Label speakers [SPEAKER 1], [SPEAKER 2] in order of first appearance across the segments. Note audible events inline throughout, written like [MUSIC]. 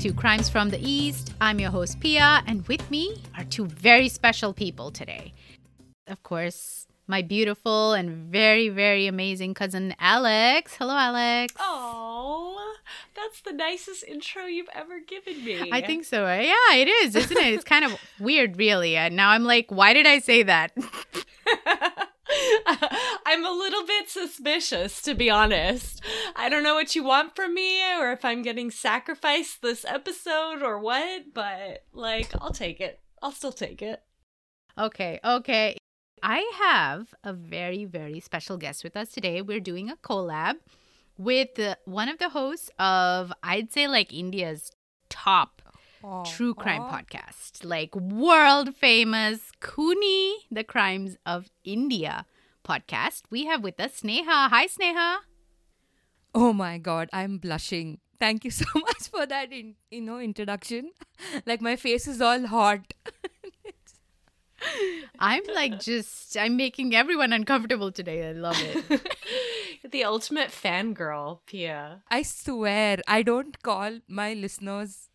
[SPEAKER 1] to Crimes from the East. I'm your host, Pia, and with me are two very special people today. Of course, my beautiful and very, very amazing cousin, Alex. Hello, Alex.
[SPEAKER 2] Oh, that's the nicest intro you've ever given me.
[SPEAKER 1] I think so. Uh, yeah, it is, isn't it? It's kind of [LAUGHS] weird, really. And now I'm like, why did I say that? [LAUGHS]
[SPEAKER 2] I'm a little bit suspicious, to be honest. I don't know what you want from me or if I'm getting sacrificed this episode or what, but like, I'll take it. I'll still take it.
[SPEAKER 1] Okay, okay. I have a very, very special guest with us today. We're doing a collab with one of the hosts of, I'd say, like India's top true crime podcast, like world famous Kuni, The Crimes of India podcast. We have with us Sneha. Hi, Sneha.
[SPEAKER 3] Oh my god, I'm blushing. Thank you [LAUGHS] so much for that in, you know introduction. [LAUGHS] like my face is all hot. [LAUGHS]
[SPEAKER 1] I'm like just I'm making everyone uncomfortable today. I love it.
[SPEAKER 2] the ultimate fangirl, Pia.
[SPEAKER 3] I swear I don't call my listeners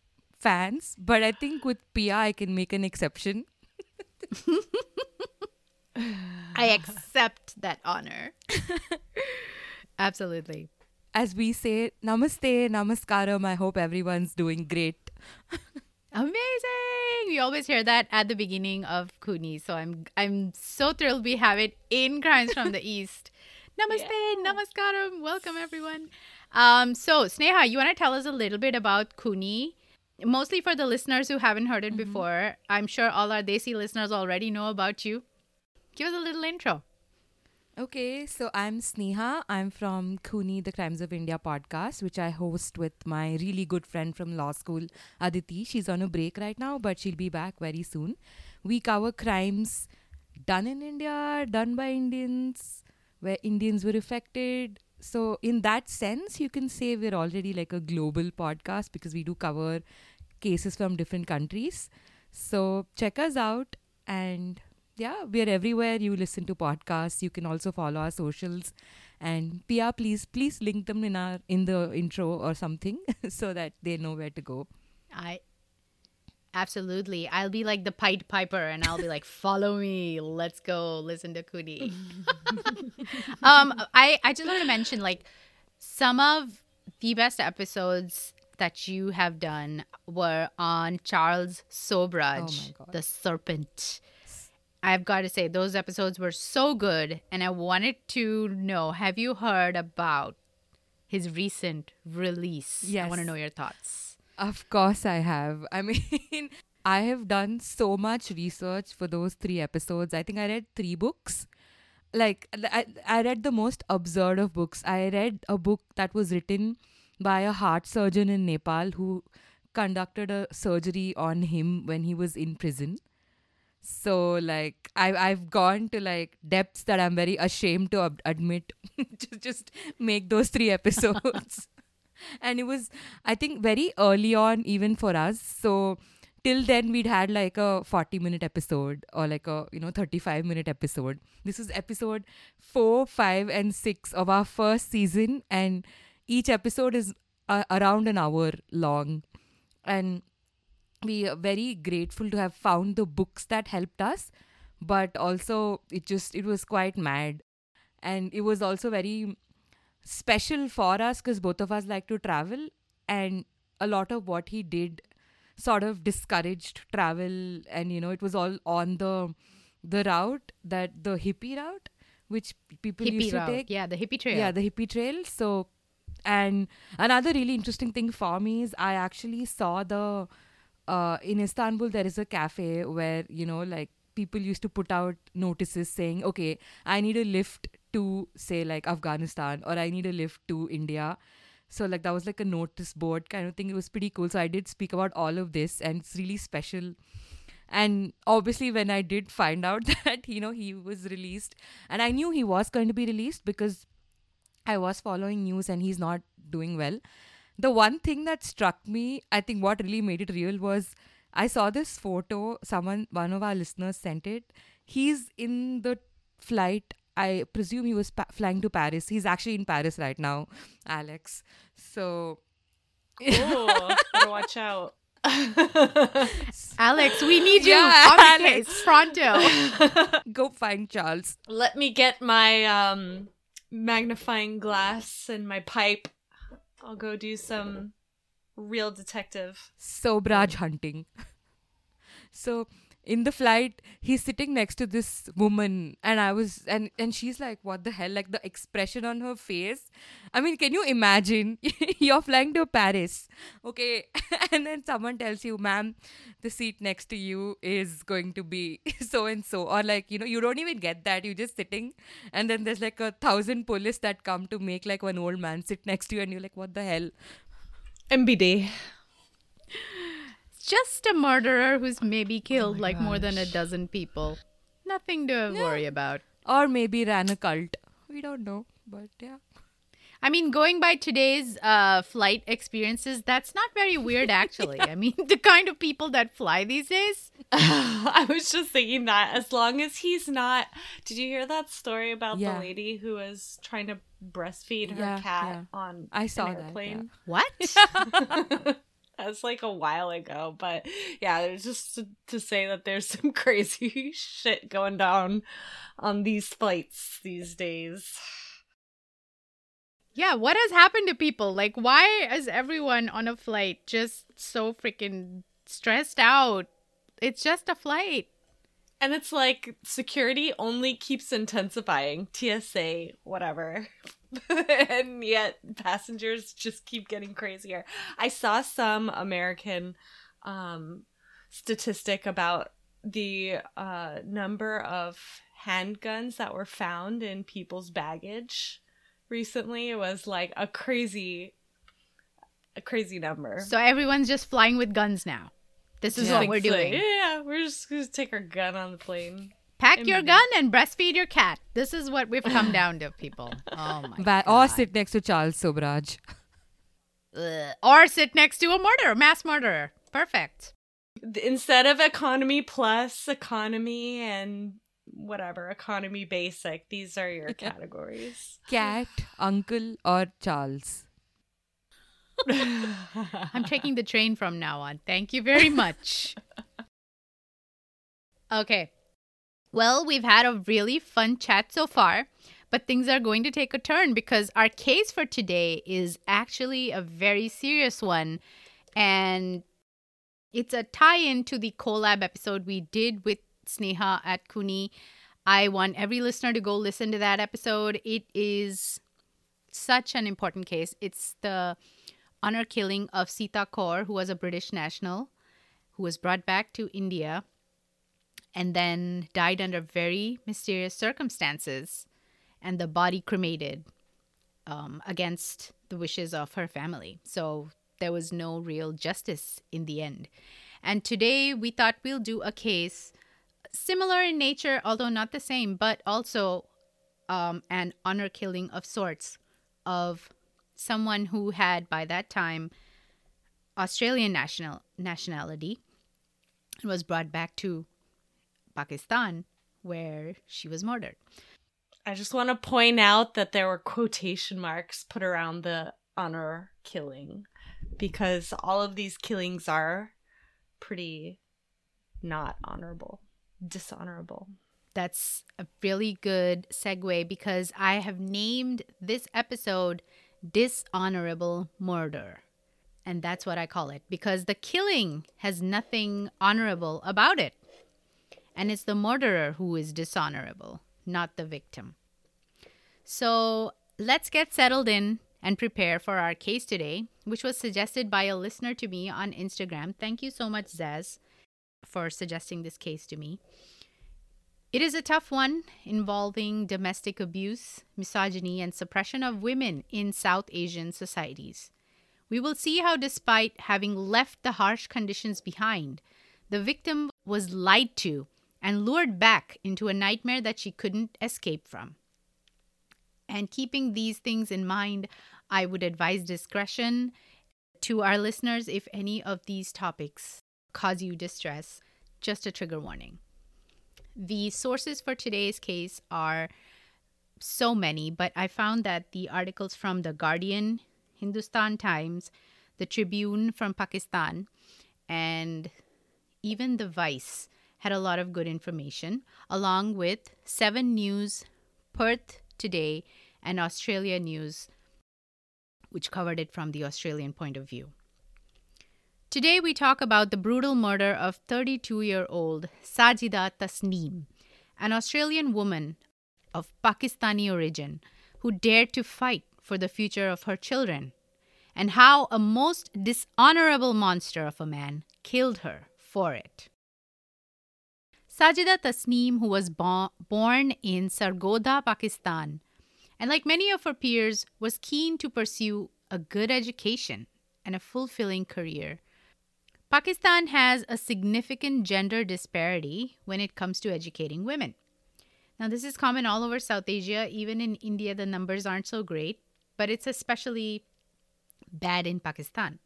[SPEAKER 3] fans, but I think with Pia I can make an exception. [LAUGHS]
[SPEAKER 1] I accept that honor. [LAUGHS] Absolutely.
[SPEAKER 3] As we say, namaste, namaskaram. I hope everyone's doing great. [LAUGHS]
[SPEAKER 1] Amazing! We always hear that at the beginning of Kuni, so I'm I'm so thrilled we have it in Crimes from the East. Namaste, yeah. namaskaram. Welcome everyone. Um, so Sneha, you want to tell us a little bit about Kuni? Mostly for the listeners who haven't heard it mm-hmm. before. I'm sure all our Desi listeners already know about you. Give us a little intro.
[SPEAKER 3] Okay, so I'm Sneha. I'm from Kuni, the Crimes of India podcast, which I host with my really good friend from law school, Aditi. She's on a break right now, but she'll be back very soon. We cover crimes done in India, done by Indians, where Indians were affected. So, in that sense, you can say we're already like a global podcast because we do cover cases from different countries. So, check us out and yeah, we're everywhere. You listen to podcasts. You can also follow our socials. And Pia, please, please link them in our in the intro or something [LAUGHS] so that they know where to go.
[SPEAKER 1] I absolutely. I'll be like the Pied Piper, and I'll be like, [LAUGHS] "Follow me. Let's go. Listen to Kuni." [LAUGHS] um, I I just want to mention like some of the best episodes that you have done were on Charles Sobhraj, oh the Serpent. I've got to say, those episodes were so good. And I wanted to know have you heard about his recent release?
[SPEAKER 3] Yes.
[SPEAKER 1] I want to know your thoughts.
[SPEAKER 3] Of course, I have. I [LAUGHS] mean, I have done so much research for those three episodes. I think I read three books. Like, I, I read the most absurd of books. I read a book that was written by a heart surgeon in Nepal who conducted a surgery on him when he was in prison so like I I've gone to like depths that I'm very ashamed to ab- admit [LAUGHS] to just make those three episodes. And it was I think very early on even for us. So till then we'd had like a 40 minute episode or like a you know 35 minute episode. This is episode 4, 5 and 6 of our first season and each episode is uh, around an hour long. And we are very grateful to have found the books that helped us but also it just it was quite mad and it was also very special for us because both of us like to travel and a lot of what he did sort of discouraged travel and you know it was all on the the route that the hippie route which people
[SPEAKER 1] hippie
[SPEAKER 3] used to
[SPEAKER 1] route.
[SPEAKER 3] take.
[SPEAKER 1] Yeah the hippie trail.
[SPEAKER 3] Yeah the hippie trail. So and another really interesting thing for me is i actually saw the uh, in Istanbul, there is a cafe where, you know, like people used to put out notices saying, okay, I need a lift to, say, like Afghanistan, or I need a lift to India. So, like, that was like a notice board kind of thing. It was pretty cool. So, I did speak about all of this, and it's really special. And obviously, when I did find out [LAUGHS] that, you know, he was released, and I knew he was going to be released because I was following news and he's not doing well the one thing that struck me, I think what really made it real was I saw this photo. Someone, one of our listeners sent it. He's in the flight. I presume he was pa- flying to Paris. He's actually in Paris right now, Alex. So
[SPEAKER 2] Oh, [LAUGHS] watch out. [LAUGHS]
[SPEAKER 1] Alex, we need you
[SPEAKER 3] Yeah,
[SPEAKER 1] on the
[SPEAKER 3] Alex.
[SPEAKER 1] case pronto. [LAUGHS]
[SPEAKER 3] Go find Charles.
[SPEAKER 2] Let me get my um magnifying glass and my pipe. I'll go do some real detective.
[SPEAKER 3] Sobhraj hunting. So in the flight, he's sitting next to this woman, and I was and and she's like, "What the hell?" Like the expression on her face. I mean, can you imagine? [LAUGHS] You're flying to Paris, okay, [LAUGHS] and then someone tells you, "Ma'am, the seat next to you is going to be so and so," or like you know, you don't even get that. You're just sitting, and then there's like a thousand police that come to make like one old man sit next to you, and you're like, "What the hell?"
[SPEAKER 2] MBD.
[SPEAKER 1] Just a murderer who's maybe killed
[SPEAKER 3] my
[SPEAKER 1] like more than a dozen people. Nothing to worry about.
[SPEAKER 3] Or maybe ran a cult. We don't know, but yeah.
[SPEAKER 1] I mean, going by today's uh, flight experiences, that's not very [LAUGHS] weird, actually. I mean, [LAUGHS] the kind of people that fly these days. [LAUGHS]
[SPEAKER 2] I was just thinking that as long as he's not. Did you hear that story about
[SPEAKER 3] Yeah.
[SPEAKER 2] the lady who was trying to breastfeed her
[SPEAKER 3] Yeah,
[SPEAKER 2] cat
[SPEAKER 3] yeah.
[SPEAKER 2] on
[SPEAKER 3] I saw
[SPEAKER 2] an
[SPEAKER 3] that,
[SPEAKER 2] airplane?
[SPEAKER 1] What?
[SPEAKER 2] That's like a while ago, but yeah, it's just to, to say that there's [LAUGHS] some crazy shit going down on these flights these days.
[SPEAKER 1] yeah, what has happened to people? Like, why is everyone on a flight just so freaking stressed out? It's just a flight.
[SPEAKER 2] And it's like security only keeps intensifying. TSA, whatever. [LAUGHS] [LAUGHS] and yet passengers just keep getting crazier. I saw some American um, statistic about the uh, number of handguns that were found in people's baggage recently. It was like a crazy, a crazy number.
[SPEAKER 1] So everyone's just flying with guns now. This is
[SPEAKER 3] Yeah.
[SPEAKER 1] what we're doing.
[SPEAKER 2] Yeah, we're just gonna take our gun on the plane.
[SPEAKER 1] Pack your
[SPEAKER 2] Mhm.
[SPEAKER 1] gun and breastfeed your cat. This is what we've come down to, people. Oh my
[SPEAKER 3] Va-
[SPEAKER 1] god.
[SPEAKER 3] or sit next to Charles Sobhraj.
[SPEAKER 1] Ugh. Or sit next to a murderer, mass murderer. Perfect.
[SPEAKER 2] instead of economy plus economy and whatever economy basic these are your categories
[SPEAKER 3] Cat, uncle, or Charles.
[SPEAKER 1] I'm taking the train from now on. Thank you very much. [LAUGHS] Okay. Well, we've had a really fun chat so far, but things are going to take a turn because our case for today is actually a very serious one. And it's a tie in to the collab episode we did with Sneha at Kuni. I want every listener to go listen to that episode. It is such an important case. It's the honor killing of Sita Kaur, who was a British national, who was brought back to India and then died under very mysterious circumstances, and the body cremated um, against the wishes of her family. So there was no real justice in the end. And today we thought we'll do a case similar in nature, although not the same, but also um, an honor killing of sorts of someone who had by that time Australian national nationality and was brought back to Pakistan where she was murdered.
[SPEAKER 2] i just want to point out that there were quotation marks put around the honor killing because all of these killings are pretty not honorable dishonorable
[SPEAKER 1] That's a really good segue because I have named this episode Dishonorable Murder. And that's what I call it because the killing has nothing honorable about it. And it's the murderer who is dishonorable, not the victim. So let's get settled in and prepare for our case today, which was suggested by a listener to me on Instagram. Thank you so much, Zaz, for suggesting this case to me. It is a tough one involving domestic abuse, misogyny, and suppression of women in South Asian societies. We will see how, despite having left the harsh conditions behind, the victim was lied to and lured back into a nightmare that she couldn't escape from. And keeping these things in mind, I would advise discretion to our listeners if any of these topics cause you distress. Just a trigger warning. The sources for today's case are so many, but I found that the articles from The Guardian, Hindustan Times, the Tribune from Pakistan, and even the Vice had a lot of good information, along with Seven News, Perth Today, and Australia News, which covered it from the Australian point of view. Today, we talk about the brutal murder of 32 year old Sajida Tasneem, an Australian woman of Pakistani origin who dared to fight for the future of her children, and how a most dishonorable monster of a man killed her for it. Sajida Tasneem, who was bo- born in Sargodha, Pakistan, and like many of her peers, was keen to pursue a good education and a fulfilling career. Pakistan has a significant gender disparity when it comes to educating women. Now, this is common all over South Asia. Even in India, the numbers aren't so great, but it's especially bad in Pakistan.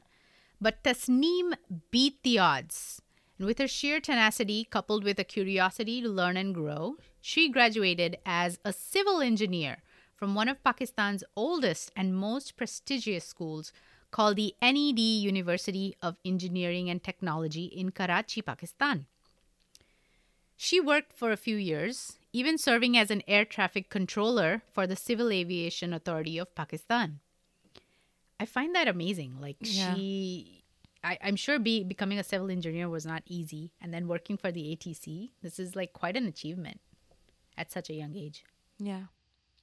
[SPEAKER 1] But Tasneem beat the odds. And with her sheer tenacity, coupled with a curiosity to learn and grow, she graduated as a civil engineer from one of Pakistan's oldest and most prestigious schools called the NED University of Engineering and Technology in Karachi, Pakistan. She worked for a few years, even serving as an air traffic controller for the Civil Aviation Authority of Pakistan. I find that amazing. Like
[SPEAKER 3] Yeah.
[SPEAKER 1] she, I, I'm sure be, becoming a civil engineer was not easy, and then working for the ATC, this is like quite an achievement at such a young age.
[SPEAKER 3] Yeah.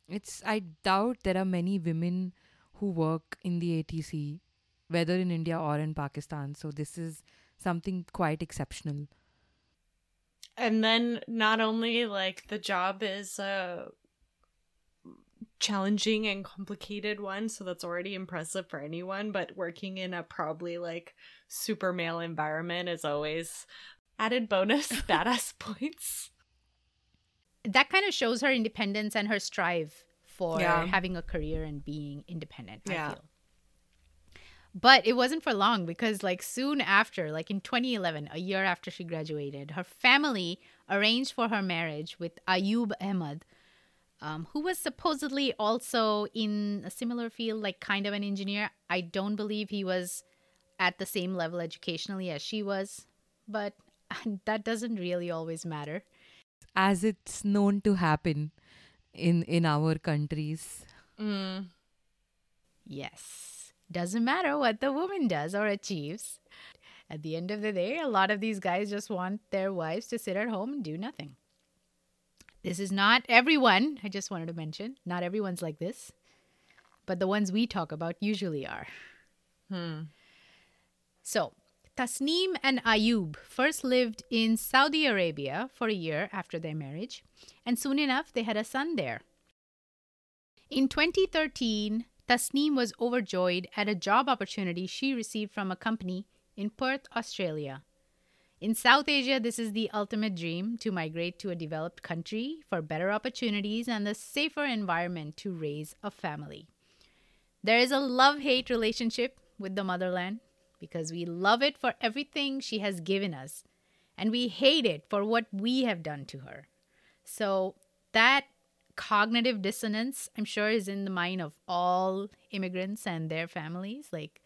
[SPEAKER 3] It's I doubt there are many women who work in the ATC, whether in India or in Pakistan. So this is something quite exceptional.
[SPEAKER 2] And then not only like the job is a challenging and complicated one, so that's already impressive for anyone, but working in a probably like super male environment is always added bonus [LAUGHS] badass points.
[SPEAKER 1] That kind of shows her independence and her strive for
[SPEAKER 2] Yeah.
[SPEAKER 1] having a career and being independent.
[SPEAKER 2] Yeah.
[SPEAKER 1] I feel. But it wasn't for long because, like, soon after, like in 2011, a year after she graduated, her family arranged for her marriage with Ayub Ahmed, um, who was supposedly also in a similar field, like kind of an engineer. I don't believe he was at the same level educationally as she was, but [LAUGHS] that doesn't really always matter.
[SPEAKER 3] As it's known to happen in in our countries.
[SPEAKER 2] Mm.
[SPEAKER 1] Yes. Doesn't matter what the woman does or achieves. At the end of the day, a lot of these guys just want their wives to sit at home and do nothing. This is not everyone. I just wanted to mention, not everyone's like this. But the ones we talk about usually are.
[SPEAKER 2] Hmm.
[SPEAKER 1] So, Tasneem and Ayub first lived in Saudi Arabia for a year after their marriage, and soon enough they had a son there. In 2013, Tasneem was overjoyed at a job opportunity she received from a company in Perth, Australia. In South Asia, this is the ultimate dream to migrate to a developed country for better opportunities and a safer environment to raise a family. There is a love hate relationship with the motherland because we love it for everything she has given us and we hate it for what we have done to her. So, that cognitive dissonance, I'm sure, is in the mind of all immigrants and their families. Like,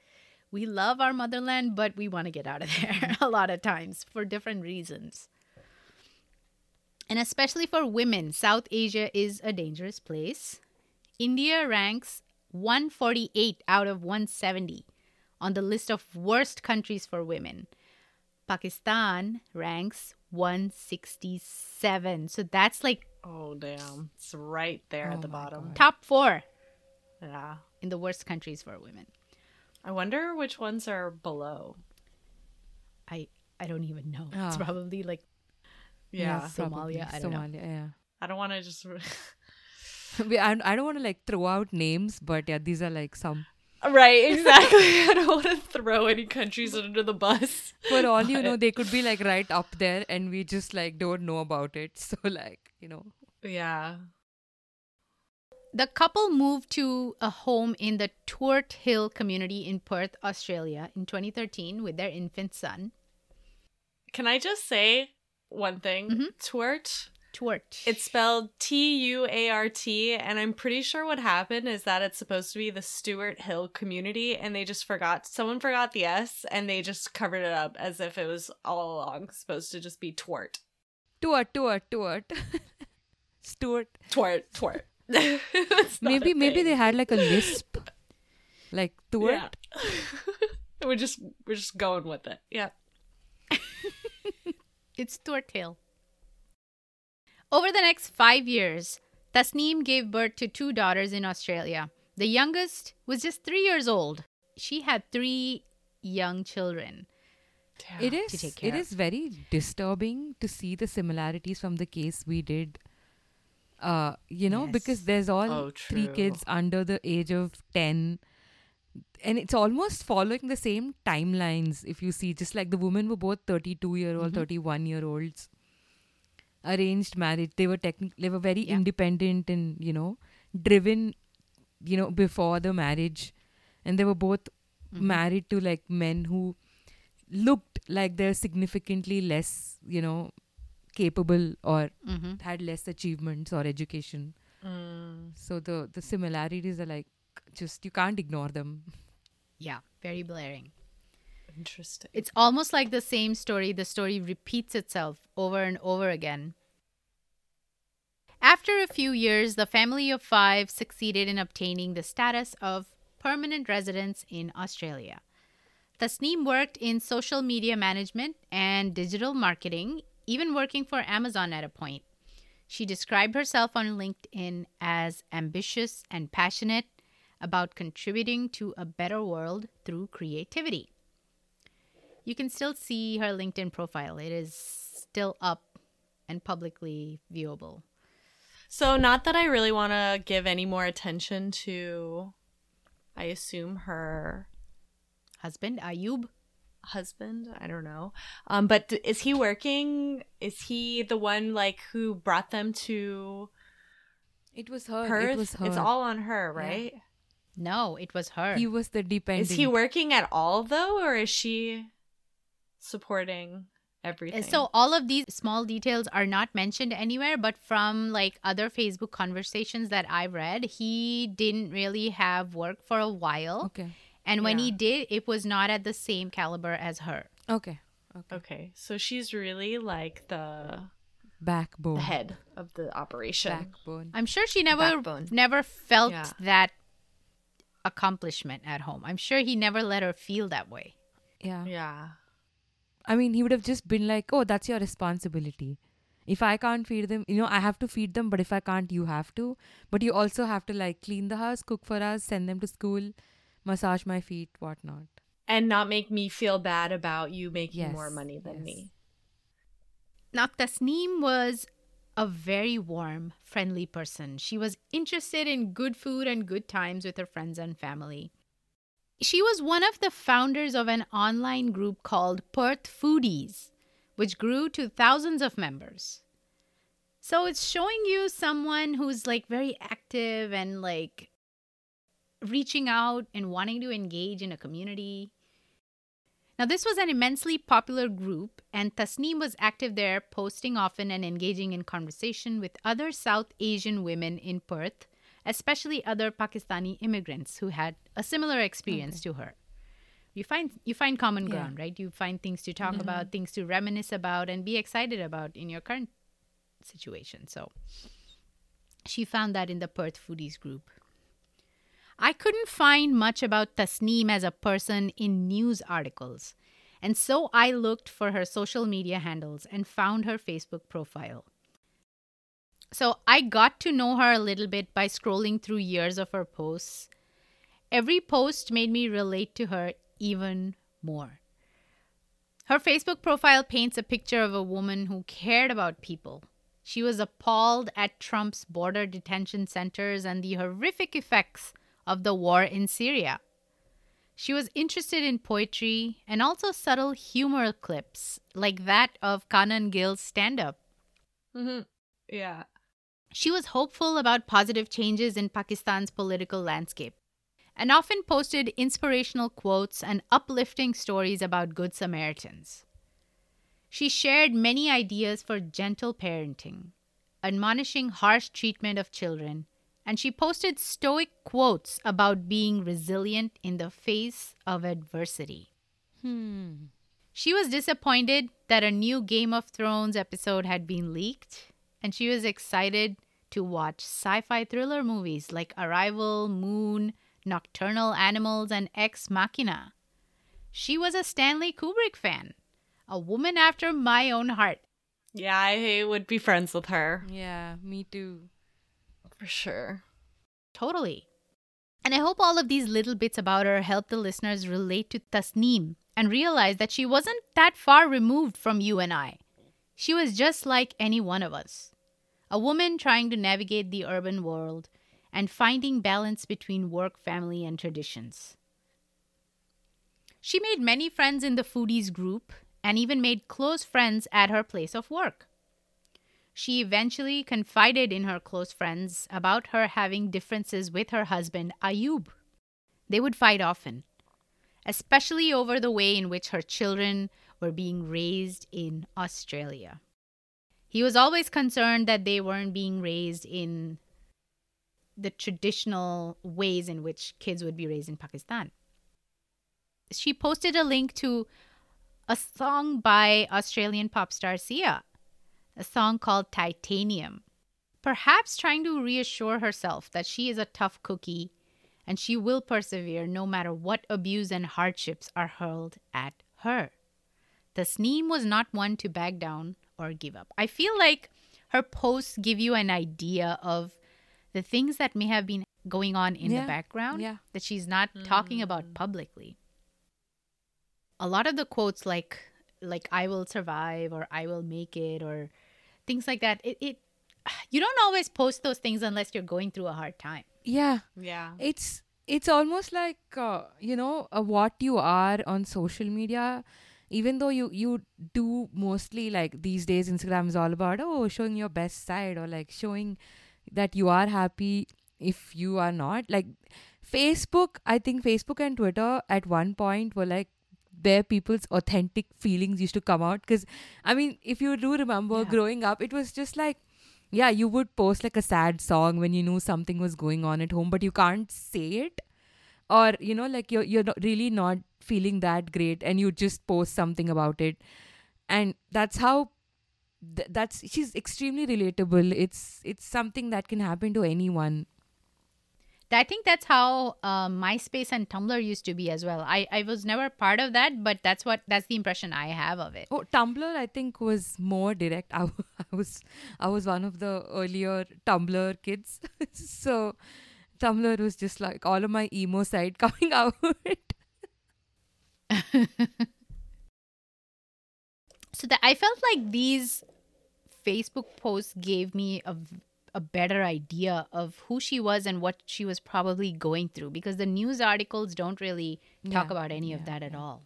[SPEAKER 1] we love our motherland, but we want to get out of [LAUGHS] there a lot of times for different reasons. And especially for women, South Asia is a dangerous place. India ranks 148 out of 170 on the list of worst countries for women. Pakistan ranks 167. So that's like
[SPEAKER 2] Oh damn. It's right there
[SPEAKER 3] Oh
[SPEAKER 2] at the bottom.
[SPEAKER 3] God.
[SPEAKER 1] top four
[SPEAKER 2] Yeah.
[SPEAKER 1] in the worst countries for women.
[SPEAKER 2] I wonder which ones are below.
[SPEAKER 1] I I don't even know. [LAUGHS] It's
[SPEAKER 3] Ah.
[SPEAKER 1] probably like
[SPEAKER 2] Yeah.
[SPEAKER 1] Somalia,
[SPEAKER 3] probably.
[SPEAKER 1] I don't know.
[SPEAKER 3] Somalia,
[SPEAKER 2] I don't want to just [LAUGHS]
[SPEAKER 3] I, I don't want to like throw out names, but yeah, these are like some.
[SPEAKER 2] Right, [LAUGHS] exactly. I don't want to throw any countries under the bus.
[SPEAKER 3] For all you know, they could be like right up there, and we just like don't know about it. So like you know,
[SPEAKER 2] Yeah.
[SPEAKER 1] The couple moved to a home in the Tuart Hill community in Perth, Australia in 2013 with their infant son.
[SPEAKER 2] Can I just say one thing?
[SPEAKER 1] Mm-hmm.
[SPEAKER 2] Twert
[SPEAKER 1] Twart.
[SPEAKER 2] It's spelled T U A R T, and I'm pretty sure what happened is that it's supposed to be the Stuart Hill community, and they just forgot. Someone forgot the S, and they just covered it up as if it was all along supposed to just be twart.
[SPEAKER 3] Twart, twart, twart. Stuart.
[SPEAKER 2] Twart, twart. It's not
[SPEAKER 3] Maybe maybe they had like a lisp. Like twart.
[SPEAKER 2] Yeah. [LAUGHS] we're just we're just going with it. Yeah. [LAUGHS]
[SPEAKER 1] It's Twart Hill. Over the next five years, Tasneem gave birth to two daughters in Australia. The youngest was just three years old. She had three young children.
[SPEAKER 3] It
[SPEAKER 1] to
[SPEAKER 3] is
[SPEAKER 1] take
[SPEAKER 3] it
[SPEAKER 1] care
[SPEAKER 3] is very disturbing to see the similarities from the case we did uh you know because there's all
[SPEAKER 2] Oh,
[SPEAKER 3] three kids under the age of 10 and it's almost following the same timelines if you see just like the women were both 32 year old
[SPEAKER 1] Mhm.
[SPEAKER 3] 31 year olds arranged marriage they were technic- they were very
[SPEAKER 1] Yeah.
[SPEAKER 3] independent and you know driven you know before the marriage and they were both
[SPEAKER 1] Mhm.
[SPEAKER 3] married to like men who looked like they're significantly less you know capable or
[SPEAKER 1] Mhm.
[SPEAKER 3] had less achievements or education
[SPEAKER 2] Mm.
[SPEAKER 3] so the the similarities are like just you can't ignore them
[SPEAKER 1] Yeah, very blaring.
[SPEAKER 2] Interesting.
[SPEAKER 1] It's almost like the same story. The story repeats itself over and over again. After a few years, the family of five succeeded in obtaining the status of permanent residents in Australia. Tasneem worked in social media management and digital marketing, even working for Amazon at a point. She described herself on LinkedIn as ambitious and passionate about contributing to a better world through creativity. You can still see her LinkedIn profile. It is still up and publicly viewable.
[SPEAKER 2] So, not that I really want to give any more attention to, I assume, her
[SPEAKER 1] Husband Ayub.
[SPEAKER 2] Husband. I don't know. Um, but is he working? Is he the one like who brought them to
[SPEAKER 3] it was her
[SPEAKER 2] Perth?
[SPEAKER 3] it was her
[SPEAKER 2] It's all on her, right?
[SPEAKER 1] No, it was her.
[SPEAKER 3] he was the dependent
[SPEAKER 2] Is he working at all though, or is she supporting everything?
[SPEAKER 1] So all of these small details are not mentioned anywhere, but from like other Facebook conversations that I've read, he didn't really have work for a while.
[SPEAKER 3] okay
[SPEAKER 1] And when he did, it was not at the same caliber as her.
[SPEAKER 3] okay okay
[SPEAKER 2] okay, so she's really like the
[SPEAKER 3] backbone
[SPEAKER 2] the head of the operation.
[SPEAKER 3] backbone
[SPEAKER 1] I'm sure she never
[SPEAKER 2] Backbone.
[SPEAKER 1] never felt
[SPEAKER 2] Yeah.
[SPEAKER 1] that accomplishment at home. I'm sure he never let her feel that way.
[SPEAKER 3] yeah
[SPEAKER 2] Yeah.
[SPEAKER 3] I mean, he would have just been like, "Oh, that's your responsibility. If I can't feed them, you know, I have to feed them. But if I can't, you have to. But you also have to like clean the house, cook for us, send them to school, massage my feet, whatnot."
[SPEAKER 2] And not make me feel bad about you making
[SPEAKER 3] Yes,
[SPEAKER 2] more money than
[SPEAKER 3] yes.
[SPEAKER 2] me.
[SPEAKER 1] Now, Tasneem was a very warm, friendly person. She was interested in good food and good times with her friends and family. She was one of the founders of an online group called Perth Foodies, which grew to thousands of members. So it's showing you someone who's like very active and like reaching out and wanting to engage in a community. Now, this was an immensely popular group, and Tasneem was active there, posting often and engaging in conversation with other South Asian women in Perth, especially other Pakistani immigrants who had a similar experience to her. You find you find common
[SPEAKER 3] Yeah.
[SPEAKER 1] ground, right? You find things to talk mm-hmm. about, things to reminisce about, and be excited about in your current situation. So she found that in the Perth Foodies group. I couldn't find much about Tasneem as a person in news articles, and so I looked for her social media handles and found her Facebook profile. So I got to know her a little bit by scrolling through years of her posts. Every post made me relate to her even more. Her Facebook profile paints a picture of a woman who cared about people. She was appalled at Trump's border detention centers and the horrific effects of the war in Syria. She was interested in poetry and also subtle humor clips like that of Kanan Gill's stand up.
[SPEAKER 2] Mm-hmm. Yeah.
[SPEAKER 1] She was hopeful about positive changes in Pakistan's political landscape and often posted inspirational quotes and uplifting stories about Good Samaritans. She shared many ideas for gentle parenting, admonishing harsh treatment of children, and she posted stoic quotes about being resilient in the face of adversity.
[SPEAKER 3] Hmm.
[SPEAKER 1] She was disappointed that a new Game of Thrones episode had been leaked, and she was excited to watch sci fi thriller movies like Arrival, Moon, Nocturnal Animals, and Ex Machina. She was a Stanley Kubrick fan, a woman after my own heart.
[SPEAKER 2] Yeah, I would be friends with her
[SPEAKER 3] Yeah, me too.
[SPEAKER 2] For sure.
[SPEAKER 1] Totally. And I hope all of these little bits about her help the listeners relate to Tasneem and realize that she wasn't that far removed from you and I. She was just like any one of us. A woman trying to navigate the urban world and finding balance between work, family, and traditions. She made many friends in the foodies group and even made close friends at her place of work. She eventually confided in her close friends about her having differences with her husband, Ayub. They would fight often, especially over the way in which her children were being raised in Australia. He was always concerned that they weren't being raised in the traditional ways in which kids would be raised in Pakistan. She posted a link to a song by Australian pop star Sia a song called Titanium, perhaps trying to reassure herself that she is a tough cookie and she will persevere no matter what abuse and hardships are hurled at her. Tasneem was not one to back down or give up. I feel like her posts give you an idea of the things that may have been going on in
[SPEAKER 3] Yeah,
[SPEAKER 1] the background
[SPEAKER 3] yeah.
[SPEAKER 1] that she's not talking mm. about publicly. A lot of the quotes like like I will survive or I will make it or things like that. It, it you don't always post those things unless you're going through a hard time.
[SPEAKER 3] Yeah,
[SPEAKER 2] Yeah.
[SPEAKER 3] it's it's almost like uh, you know uh, what you are on social media even though you you do mostly like these days instagram is all about oh showing your best side or like showing that you are happy if you are not like facebook i think facebook and twitter at one point were like where people's authentic feelings used to come out because i mean if you do remember
[SPEAKER 1] Yeah.
[SPEAKER 3] growing up it was just like yeah, you would post like a sad song when you knew something was going on at home, but you can't say it, or you know, like you're you're not, really not feeling that great, and you just post something about it, and that's how. Th- that's she's extremely relatable. It's it's something that can happen to anyone.
[SPEAKER 1] I think that's how uh, MySpace and Tumblr used to be as well. I, I was never part of that, but that's what that's the impression I have of it.
[SPEAKER 3] Oh, Tumblr, I think was more direct. [LAUGHS] I, I was I was one of the earlier Tumblr kids, [LAUGHS] so Tumblr was just like all of my emo side [LAUGHS] coming out.
[SPEAKER 1] So that I felt like these Facebook posts gave me a, a better idea of who she was and what she was probably going through because the news articles don't really talk
[SPEAKER 3] Yeah,
[SPEAKER 1] about any of that at all.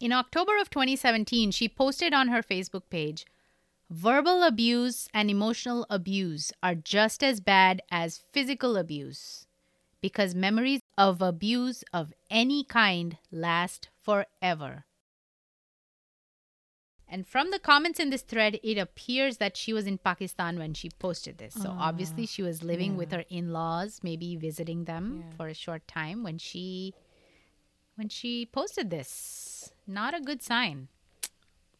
[SPEAKER 1] In October of 2017, she posted on her Facebook page Verbal abuse and emotional abuse are just as bad as physical abuse because memories of abuse of any kind last forever. And from the comments in this thread, it appears that she was in Pakistan when she posted this. So ah, obviously, she was living with her in-laws, maybe visiting them
[SPEAKER 3] Yeah.
[SPEAKER 1] for a short time when she when she posted this. Not a good sign.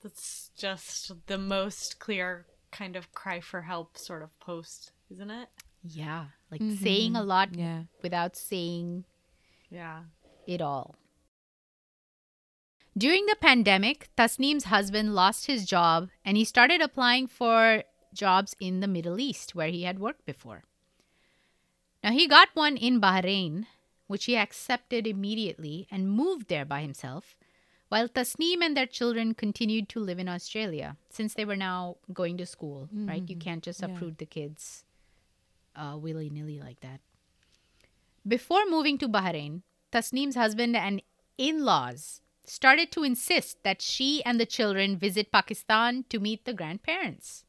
[SPEAKER 2] That's just the most clear kind of cry for help sort of post, isn't it?
[SPEAKER 1] Yeah, like mm-hmm. saying a lot
[SPEAKER 3] yeah.
[SPEAKER 1] without saying
[SPEAKER 2] Yeah.
[SPEAKER 1] it all. During the pandemic, Tasneem's husband lost his job and he started applying for jobs in the Middle East where he had worked before. Now, he got one in Bahrain, which he accepted immediately and moved there by himself, while Tasneem and their children continued to live in Australia since they were now going to school, right? You can't just
[SPEAKER 3] Yeah.
[SPEAKER 1] uproot the kids uh, willy nilly like that. Before moving to Bahrain, Tasneem's husband and in laws started to insist that she and the children visit Pakistan to meet the grandparents.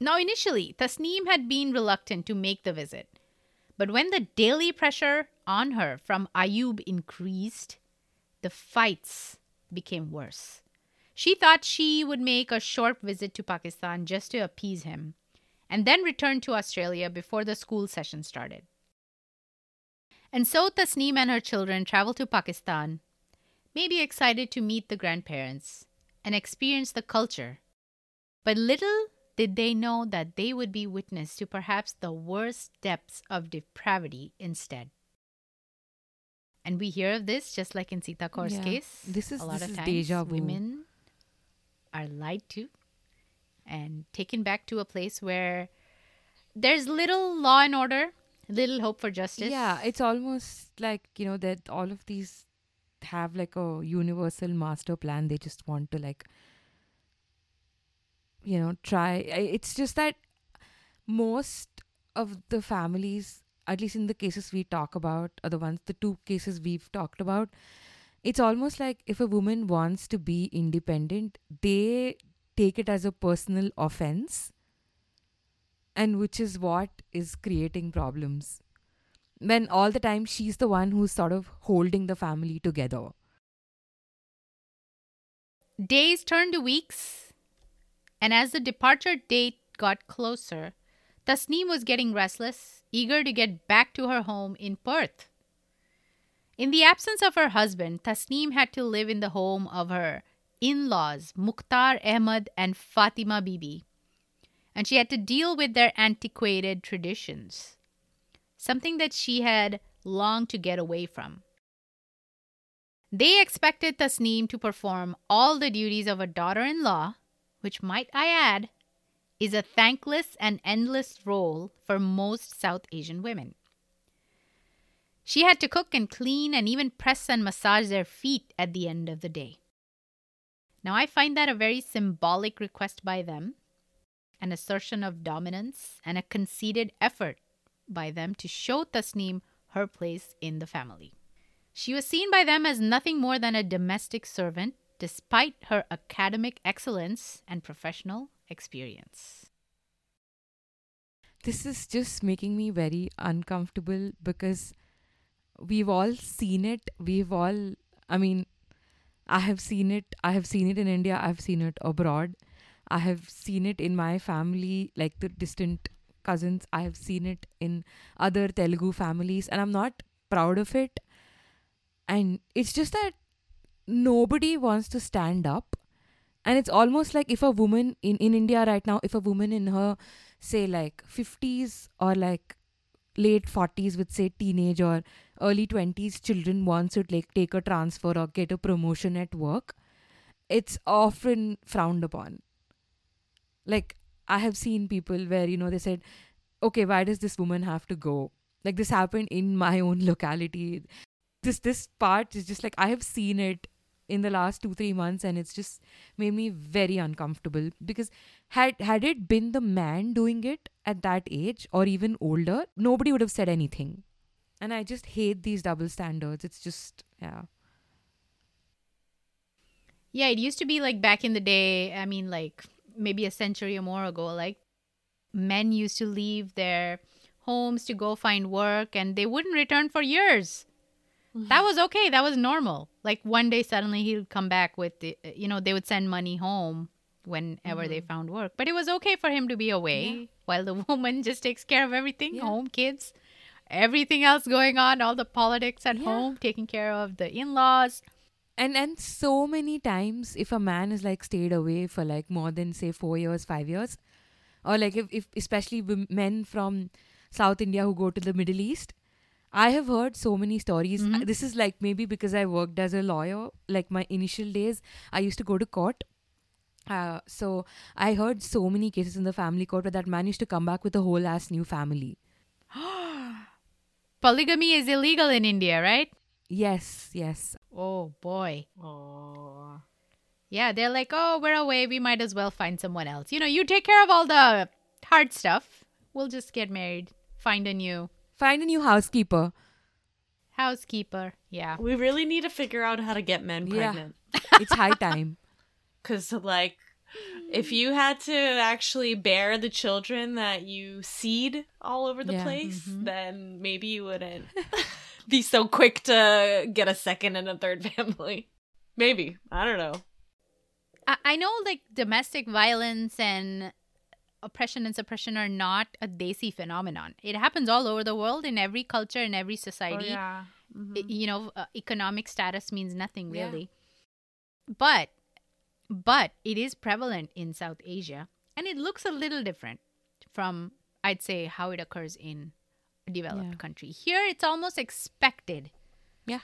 [SPEAKER 1] Now, initially, Tasneem had been reluctant to make the visit, but when the daily pressure on her from Ayub increased, the fights became worse. She thought she would make a short visit to Pakistan just to appease him and then return to Australia before the school session started. And so Tasneem and her children traveled to Pakistan, maybe excited to meet the grandparents and experience the culture. But little did they know that they would be witness to perhaps the worst depths of depravity instead. And we hear of this just like in Sita Kaur's
[SPEAKER 3] Yeah.
[SPEAKER 1] case.
[SPEAKER 3] This is-
[SPEAKER 1] a lot of times women are lied to and taken back to a place where there's little law and order, little hope for justice.
[SPEAKER 3] Yeah, it's almost like, you know, that all of these have like a universal master plan. They just want to like you know, try it's just that most of the families, at least in the cases we talk about, are the ones the two cases we've talked about, it's almost like if a woman wants to be independent, they take it as a personal offense and which is what is creating problems when all the time she's the one who's sort of holding the family together.
[SPEAKER 1] Days turned to weeks, and as the departure date got closer, Tasneem was getting restless, eager to get back to her home in Perth. In the absence of her husband, Tasneem had to live in the home of her in laws, Mukhtar Ahmad and Fatima Bibi, and she had to deal with their antiquated traditions, something that she had longed to get away from. They expected Tasneem to perform all the duties of a daughter in law, which, might I add, is a thankless and endless role for most South Asian women. She had to cook and clean and even press and massage their feet at the end of the day. Now, I find that a very symbolic request by them, an assertion of dominance, and a conceited effort by them to show Tasneem her place in the family. She was seen by them as nothing more than a domestic servant, despite her academic excellence and professional experience.
[SPEAKER 3] This is just making me very uncomfortable because we've all seen it. We've all, I mean, I have seen it. I have seen it in India. I've seen it abroad. I have seen it in my family, like the distant cousins. I have seen it in other Telugu families, and I'm not proud of it. And it's just that nobody wants to stand up. And it's almost like if a woman in, in India right now, if a woman in her, say, like 50s or like late 40s with, say, teenage or early 20s children wants to like take a transfer or get a promotion at work, it's often frowned upon. Like, I have seen people where, you know, they said, okay, why does this woman have to go? Like, this happened in [LAUGHS] my own locality. This this part is just like I have seen it in the last two three months, and it's just made me very uncomfortable because had had it been the man doing it at that age or even older, nobody would have said anything. And I just hate these double standards. It's just yeah.
[SPEAKER 1] Yeah, it used to be like back in the day, I mean, like maybe a century or more ago, like men used to leave their homes to go find work and they wouldn't return for years. That was okay. That was normal. Like one day suddenly he would come back with the, you know, they would send money home whenever they mm-hmm. found work. But it was okay for him to be away
[SPEAKER 3] Yeah.
[SPEAKER 1] while the [LAUGHS] woman just takes care of everything
[SPEAKER 3] Yeah.
[SPEAKER 1] home, kids, everything else going on, all the politics at
[SPEAKER 3] Yeah.
[SPEAKER 1] home, taking care of the in laws.
[SPEAKER 3] And and so many times if a man is like stayed away for like more than say 4 years 5 years or like if, if especially men from south india who go to the middle east i have heard so many stories
[SPEAKER 1] Mhm.
[SPEAKER 3] Uh, this is like maybe because i worked as a lawyer like my initial days i used to go to court uh, so i heard so many cases in the family court where that man used to come back with a whole ass new family [GASPS]
[SPEAKER 1] Polygamy is illegal in India, right?
[SPEAKER 3] yes yes
[SPEAKER 1] Oh boy.
[SPEAKER 2] Oh.
[SPEAKER 1] Yeah, they're like, oh, we're away. We might as well find someone else. You know, you take care of all the hard stuff. We'll just get married, find a new
[SPEAKER 3] find a new housekeeper
[SPEAKER 1] housekeeper. Yeah.
[SPEAKER 2] We really need to figure out how to get men
[SPEAKER 3] Yeah.
[SPEAKER 2] pregnant. [LAUGHS]
[SPEAKER 3] it's high time [LAUGHS]
[SPEAKER 2] Because, like, if you had to actually bear the children that you seed all over the
[SPEAKER 3] Yeah.
[SPEAKER 2] place,
[SPEAKER 1] Mhm.
[SPEAKER 2] then maybe you wouldn't [LAUGHS] be so quick to get a second and a third [LAUGHS] family. Maybe. I don't know.
[SPEAKER 1] I, I know like domestic violence and oppression and suppression are not a desi phenomenon. It happens all over the world in every culture in every society.
[SPEAKER 2] Oh, yeah. Mhm.
[SPEAKER 1] I- you know uh, economic status means nothing
[SPEAKER 3] Yeah.
[SPEAKER 1] really but but it is prevalent in south asia and it looks a little different from i'd say how it occurs in developed
[SPEAKER 3] Yeah.
[SPEAKER 1] country. Here it's almost expected.
[SPEAKER 3] Yeah.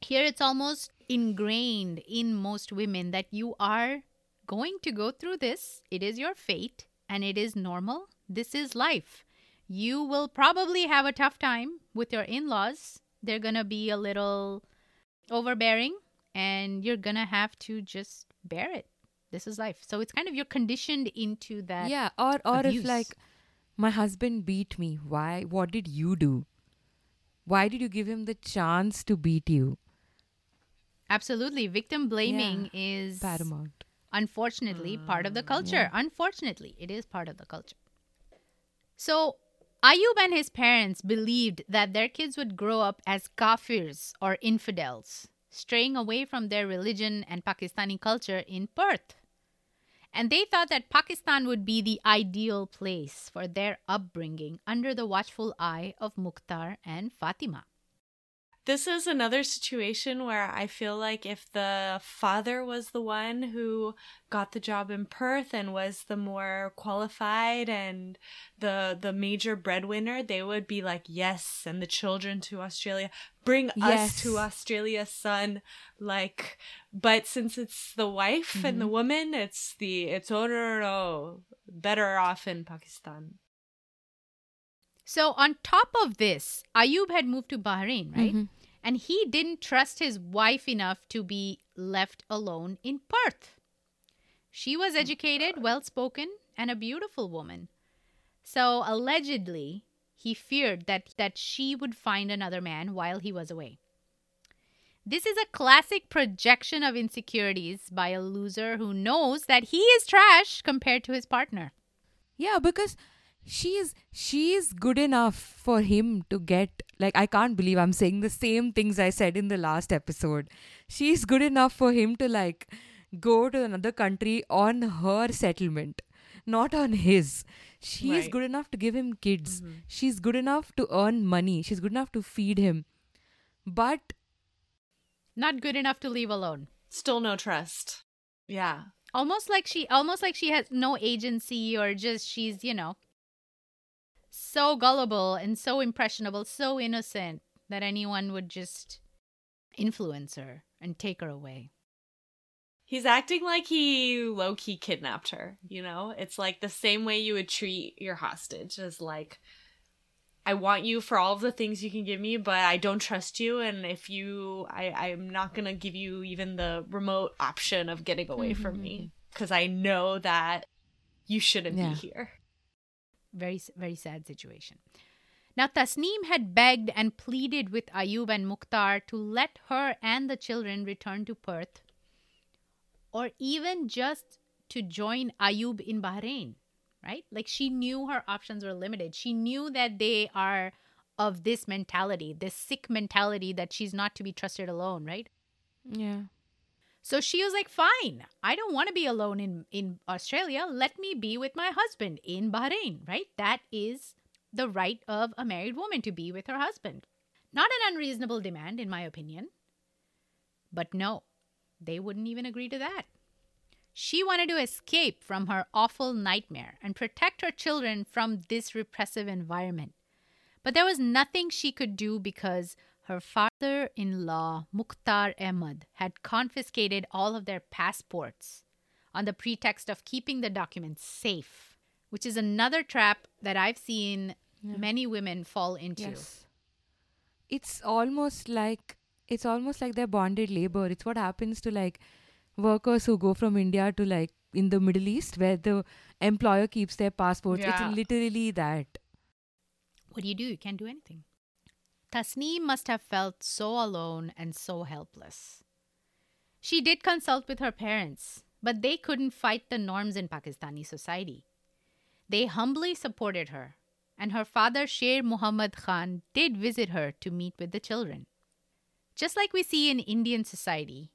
[SPEAKER 1] here it's almost ingrained in most women that you are going to go through this. It is your fate and it is normal. This is life. You will probably have a tough time with your in-laws. They're gonna be a little overbearing and you're gonna have to just bear it. This is life. So it's kind of you're conditioned into that
[SPEAKER 3] yeah, or or
[SPEAKER 1] abuse.
[SPEAKER 3] if like my husband beat me, why? What did you do? Why did you give him the chance to beat you?
[SPEAKER 1] absolutely victim blaming is
[SPEAKER 3] Paramount.
[SPEAKER 1] unfortunately part of the culture unfortunately it is part of the culture so ayub and his parents believed that their kids would grow up as kafirs or infidels straying away from their religion and pakistani culture in perth and they thought that pakistan would be the ideal place for their upbringing under the watchful eye of mukhtar and fatima
[SPEAKER 2] This is another situation where I feel like if the father was the one who got the job in Perth and was the more qualified and the the major breadwinner, they would be like, "Yes, and the children to Australia. Bring us to Australia, son." Like, but since it's the wife and the mm-hmm. woman, it's the it's oh no, no, no, better off in Pakistan.
[SPEAKER 1] So, on top of this, Ayub had moved to Bahrain, right?
[SPEAKER 3] Mhm.
[SPEAKER 1] And he didn't trust his wife enough to be left alone in Perth. She was educated, well spoken, and a beautiful woman. So, allegedly, he feared that, that she would find another man while he was away. This is a classic projection of insecurities by a loser who knows that he is trash compared to his partner.
[SPEAKER 3] Yeah, because she's she's good enough for him to get like I can't believe I'm saying the same things I said in the last episode. She's good enough for him to like go to another country on her settlement, not on his. She's
[SPEAKER 2] Right.
[SPEAKER 3] good enough to give him kids. Mm-hmm. She's good enough to earn money. She's good enough to feed him. But
[SPEAKER 1] Not good enough to leave alone.
[SPEAKER 2] Still no trust. Yeah.
[SPEAKER 1] almost like she almost like she has no agency or just she's you know so gullible and so impressionable so innocent that anyone would just influence her and take her away
[SPEAKER 2] He's acting like he low key kidnapped her, you know? It's like the same way you would treat your hostage as like I want you for all of the things you can give me, but I don't trust you and if you I I'm not going to give you even the remote option of getting away from me mm-hmm. cuz I know that you shouldn't
[SPEAKER 3] Yeah.
[SPEAKER 2] be here.
[SPEAKER 1] Very very sad situation. Now tasneem had begged and pleaded with ayub and mukhtar to let her and the children return to perth or even just to join ayub in bahrain right? Like she knew her options were limited. She knew that they are of this mentality this sick mentality that she's not to be trusted alone right?
[SPEAKER 3] Yeah.
[SPEAKER 1] So she was like, fine, I don't want to be alone in, in Australia. Let me be with my husband in Bahrain, right? That is the right of a married woman to be with her husband. Not an unreasonable demand, in my opinion. But no, they wouldn't even agree to that. She wanted to escape from her awful nightmare and protect her children from this repressive environment. But there was nothing she could do because her father in law, Mukhtar Ahmad, had confiscated all of their passports on the pretext of keeping the documents safe, which is another trap that I've seen many women fall into.
[SPEAKER 3] Yes. It's almost like it's almost like they're bonded labor. It's what happens to like workers who go from India to like in the Middle East where the employer keeps their passports.
[SPEAKER 2] Yeah.
[SPEAKER 3] It's literally that.
[SPEAKER 1] What do you do? You can't do anything. Tasneem must have felt so alone and so helpless. She did consult with her parents, but they couldn't fight the norms in Pakistani society. They humbly supported her, and her father, Sher Muhammad Khan, did visit her to meet with the children. Just like we see in Indian society,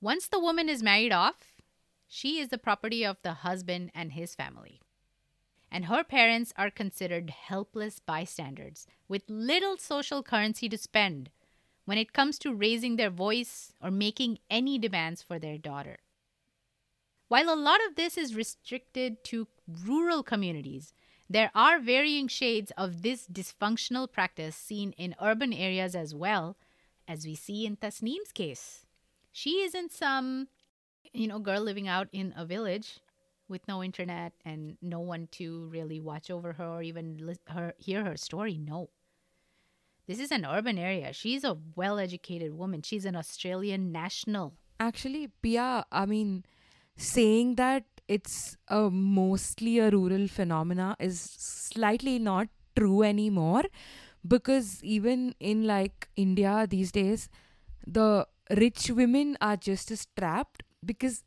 [SPEAKER 1] once the woman is married off, she is the property of the husband and his family. And her parents are considered helpless bystanders with little social currency to spend when it comes to raising their voice or making any demands for their daughter. While a lot of this is restricted to rural communities, there are varying shades of this dysfunctional practice seen in urban areas as well, as we see in Tasneem's case. She isn't some, you know, girl living out in a village with no internet and no one to really watch over her or even her hear her story. No. This is an urban area. She's a well-educated woman. She's an Australian national.
[SPEAKER 3] Actually, Pia, I mean, saying that it's a mostly a rural phenomena is slightly not true anymore because even in like India these days, the rich women are just as trapped because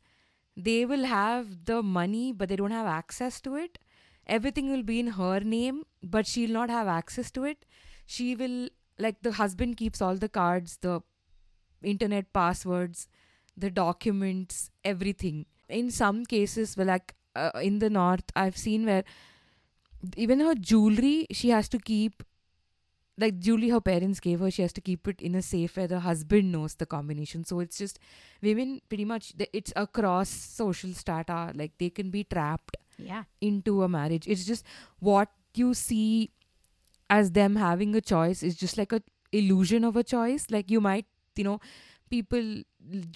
[SPEAKER 3] they will have the money but they don't have access to it. Everything will be in her name, but she'll not have access to it. She will like the husband keeps all the cards, the internet passwords, the documents, everything. In some cases, well, like uh, in the north, I've seen where even her jewelry she has to keep like jewelry her parents gave her she has to keep it in a safe where the husband knows the combination. So it's just women pretty much it's across social strata like they can be trapped
[SPEAKER 1] Yeah.
[SPEAKER 3] into a marriage. It's just what you see as them having a choice is just like a illusion of a choice. Like you might you know people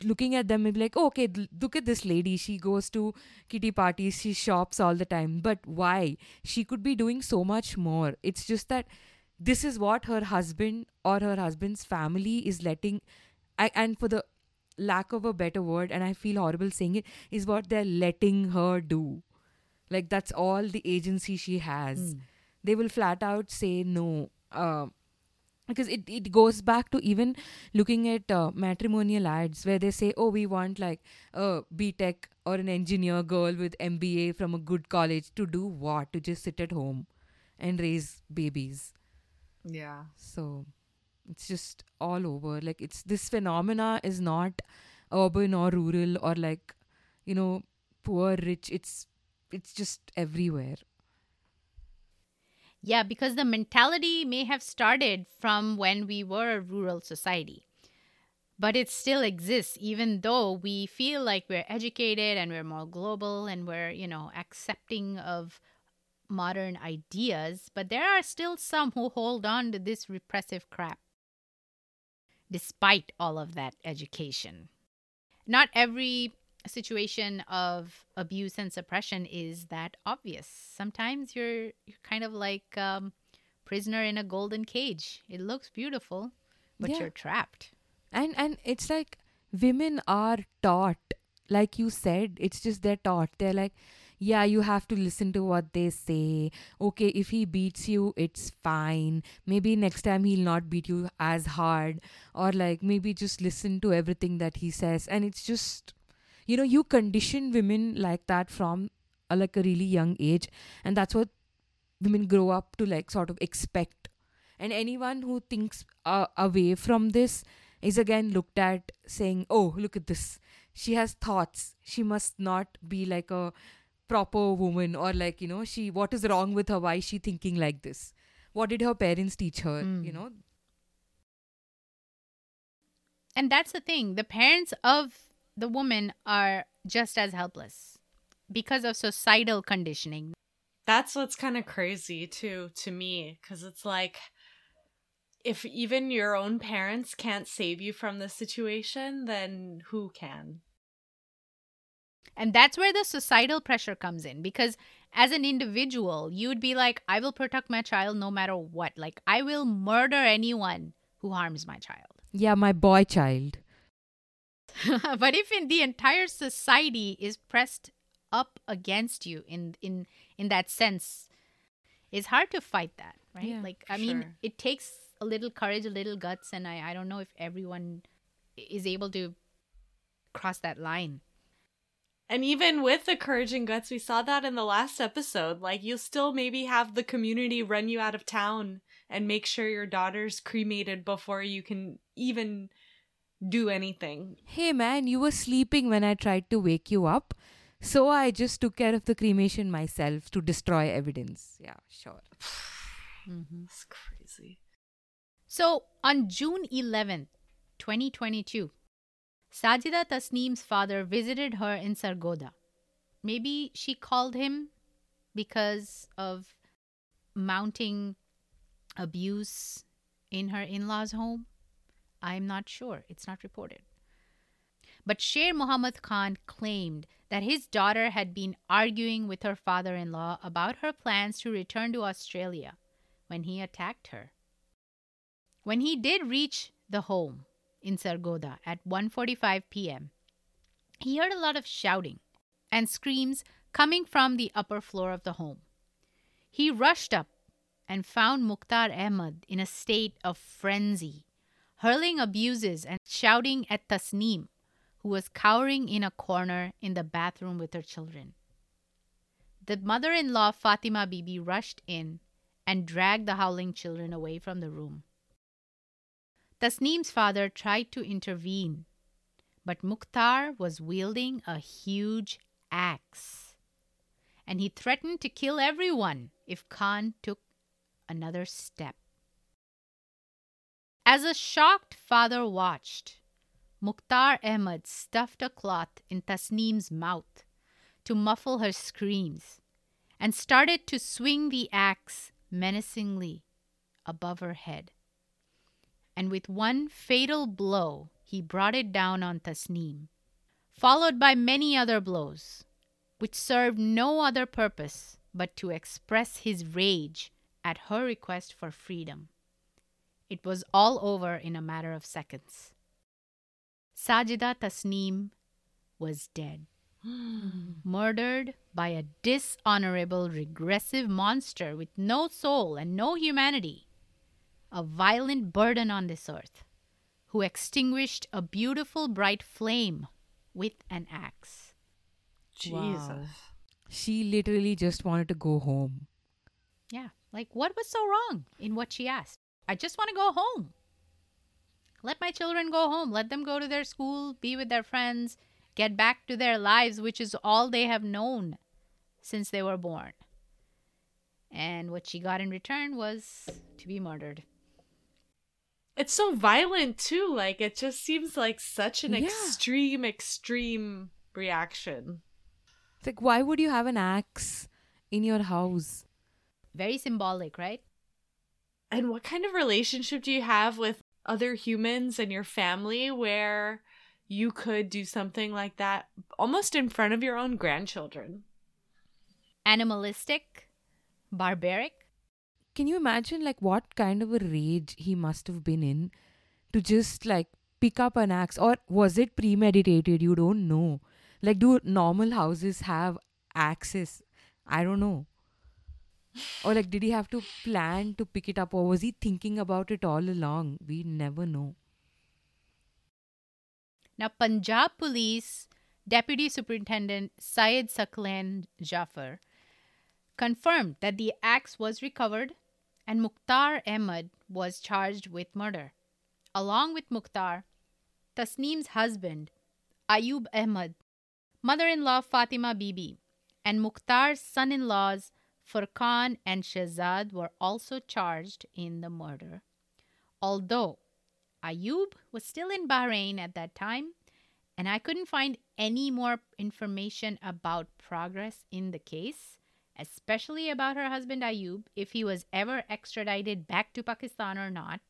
[SPEAKER 3] looking at them and be like oh, okay look at this lady. She goes to kitty parties. She shops all the time. But why? She could be doing so much more. It's just that this is what her husband or her husband's family is letting I, and for the lack of a better word and i feel horrible saying it is what they're letting her do. Like that's all the agency she has. They will flat out say no uh, because it, it goes back to even looking at uh, matrimonial ads where they say oh we want like a btech or an engineer girl with mba from a good college to do what? To just sit at home and raise babies
[SPEAKER 2] Yeah.
[SPEAKER 3] so it's just all over like it's this phenomena is not urban or rural or like you know poor rich it's it's just everywhere
[SPEAKER 1] Yeah, because the mentality may have started from when we were a rural society. But it still exists, even though we feel like we're educated and we're more global and we're, you know, accepting of modern ideas. But there are still some who hold on to this repressive crap, despite all of that education. Not every situation of abuse and suppression is that obvious. Sometimes you're you're kind of like um, prisoner in a golden cage. It looks beautiful, but
[SPEAKER 3] Yeah.
[SPEAKER 1] you're trapped.
[SPEAKER 3] and and it's like women are taught like you said it's just they're taught they're like yeah you have to listen to what they say. Okay if he beats you it's fine. Maybe next time he'll not beat you as hard. Or like maybe just listen to everything that he says. And it's just you know you condition women like that from a, like a really young age. And that's what women grow up to like sort of expect. And anyone who thinks uh, away from this is again looked at saying oh look at this. She has thoughts. She must not be like a proper woman or like you know she what is wrong with her why is she thinking like this what did her parents teach her
[SPEAKER 1] Mm.
[SPEAKER 3] you know
[SPEAKER 1] And that's the thing. The parents of the woman are just as helpless because of societal conditioning.
[SPEAKER 2] That's what's kind of crazy too to me cuz it's like if even your own parents can't save you from the situation, then who can?
[SPEAKER 1] And that's where the societal pressure comes in because as an individual, you'd be like, I will protect my child no matter what. Like, I will murder anyone who harms my child. [LAUGHS]
[SPEAKER 3] yeah my boy child
[SPEAKER 1] but if in the entire society is pressed up against you in in in that sense, it's hard to fight that, right?
[SPEAKER 3] Yeah,
[SPEAKER 1] like, I mean, it takes a little courage, a little guts, and I, I don't know if everyone is able to cross that line.
[SPEAKER 2] And even with the courage and guts, we saw that in the last episode. Like, you'll still maybe have the community run you out of town and make sure your daughter's cremated before you can even do anything.
[SPEAKER 3] Hey man, you were sleeping when I tried to wake you up. So I just took care of the cremation myself to destroy evidence. Yeah, sure. [SIGHS] Mm-hmm.
[SPEAKER 2] It's crazy.
[SPEAKER 1] So on June 11th, 2022, Sajida Tasneem's father visited her in Sargodha. Maybe she called him because of mounting abuse in her in law's home. I'm not sure. It's not reported. But Sher Muhammad Khan claimed that his daughter had been arguing with her father in law about her plans to return to Australia when he attacked her. When he did reach the home in Sargodha at 1:45 p.m., he heard a lot of shouting and screams coming from the upper floor of the home. He rushed up and found Mukhtar Ahmad in a state of frenzy, hurling abuses and shouting at Tasneem, who was cowering in a corner in the bathroom with her children. The mother in law, Fatima Bibi, rushed in and dragged the howling children away from the room. Tasneem's father tried to intervene, but Mukhtar was wielding a huge axe, and he threatened to kill everyone if Khan took another step. As a shocked father watched, Mukhtar Ahmed stuffed a cloth in Tasneem's mouth to muffle her screams and started to swing the axe menacingly above her head. And with one fatal blow, he brought it down on Tasneem, followed by many other blows, which served no other purpose but to express his rage at her request for freedom. It was all over in a matter of seconds. Sajida Tasneem was dead, [GASPS] murdered by a dishonorable, regressive monster with no soul and no humanity, a violent burden on this earth, who extinguished a beautiful, bright flame with an axe.
[SPEAKER 2] Jesus.
[SPEAKER 3] Wow. She literally just wanted to go home.
[SPEAKER 1] Yeah, like what was so wrong in what she asked? I just want to go home. Let my children go home. Let them go to their school, be with their friends, get back to their lives, which is all they have known since they were born. And what she got in return was to be murdered.
[SPEAKER 2] It's so violent too. Like it just seems like such an
[SPEAKER 3] Yeah.
[SPEAKER 2] extreme, extreme reaction.
[SPEAKER 3] It's like, why would you have an axe in your house?
[SPEAKER 1] Very symbolic, right?
[SPEAKER 2] And what kind of relationship do you have with other humans and your family where you could do something like that almost in front of your own grandchildren?
[SPEAKER 1] Animalistic, barbaric.
[SPEAKER 3] Can you imagine like what kind of a rage he must have been in to just like pick up an axe or was it premeditated? You don't know. Like do normal houses have axes? I don't know. Or like did he have to plan to pick it up or was he thinking about it all along? We never know.
[SPEAKER 1] Now, Punjab Police Deputy Superintendent Syed Saqlain Jafar confirmed that the axe was recovered and Mukhtar Ahmad was charged with murder. Along with Mukhtar, Tasneem's husband, Ayub Ahmad, mother in law Fatima Bibi, and Mukhtar's son in laws Furqan and Shehzad were also charged in the murder. Although Ayub was still in Bahrain at that time, and I couldn't find any more information about progress in the case, especially about her husband Ayub, if he was ever extradited back to Pakistan or not.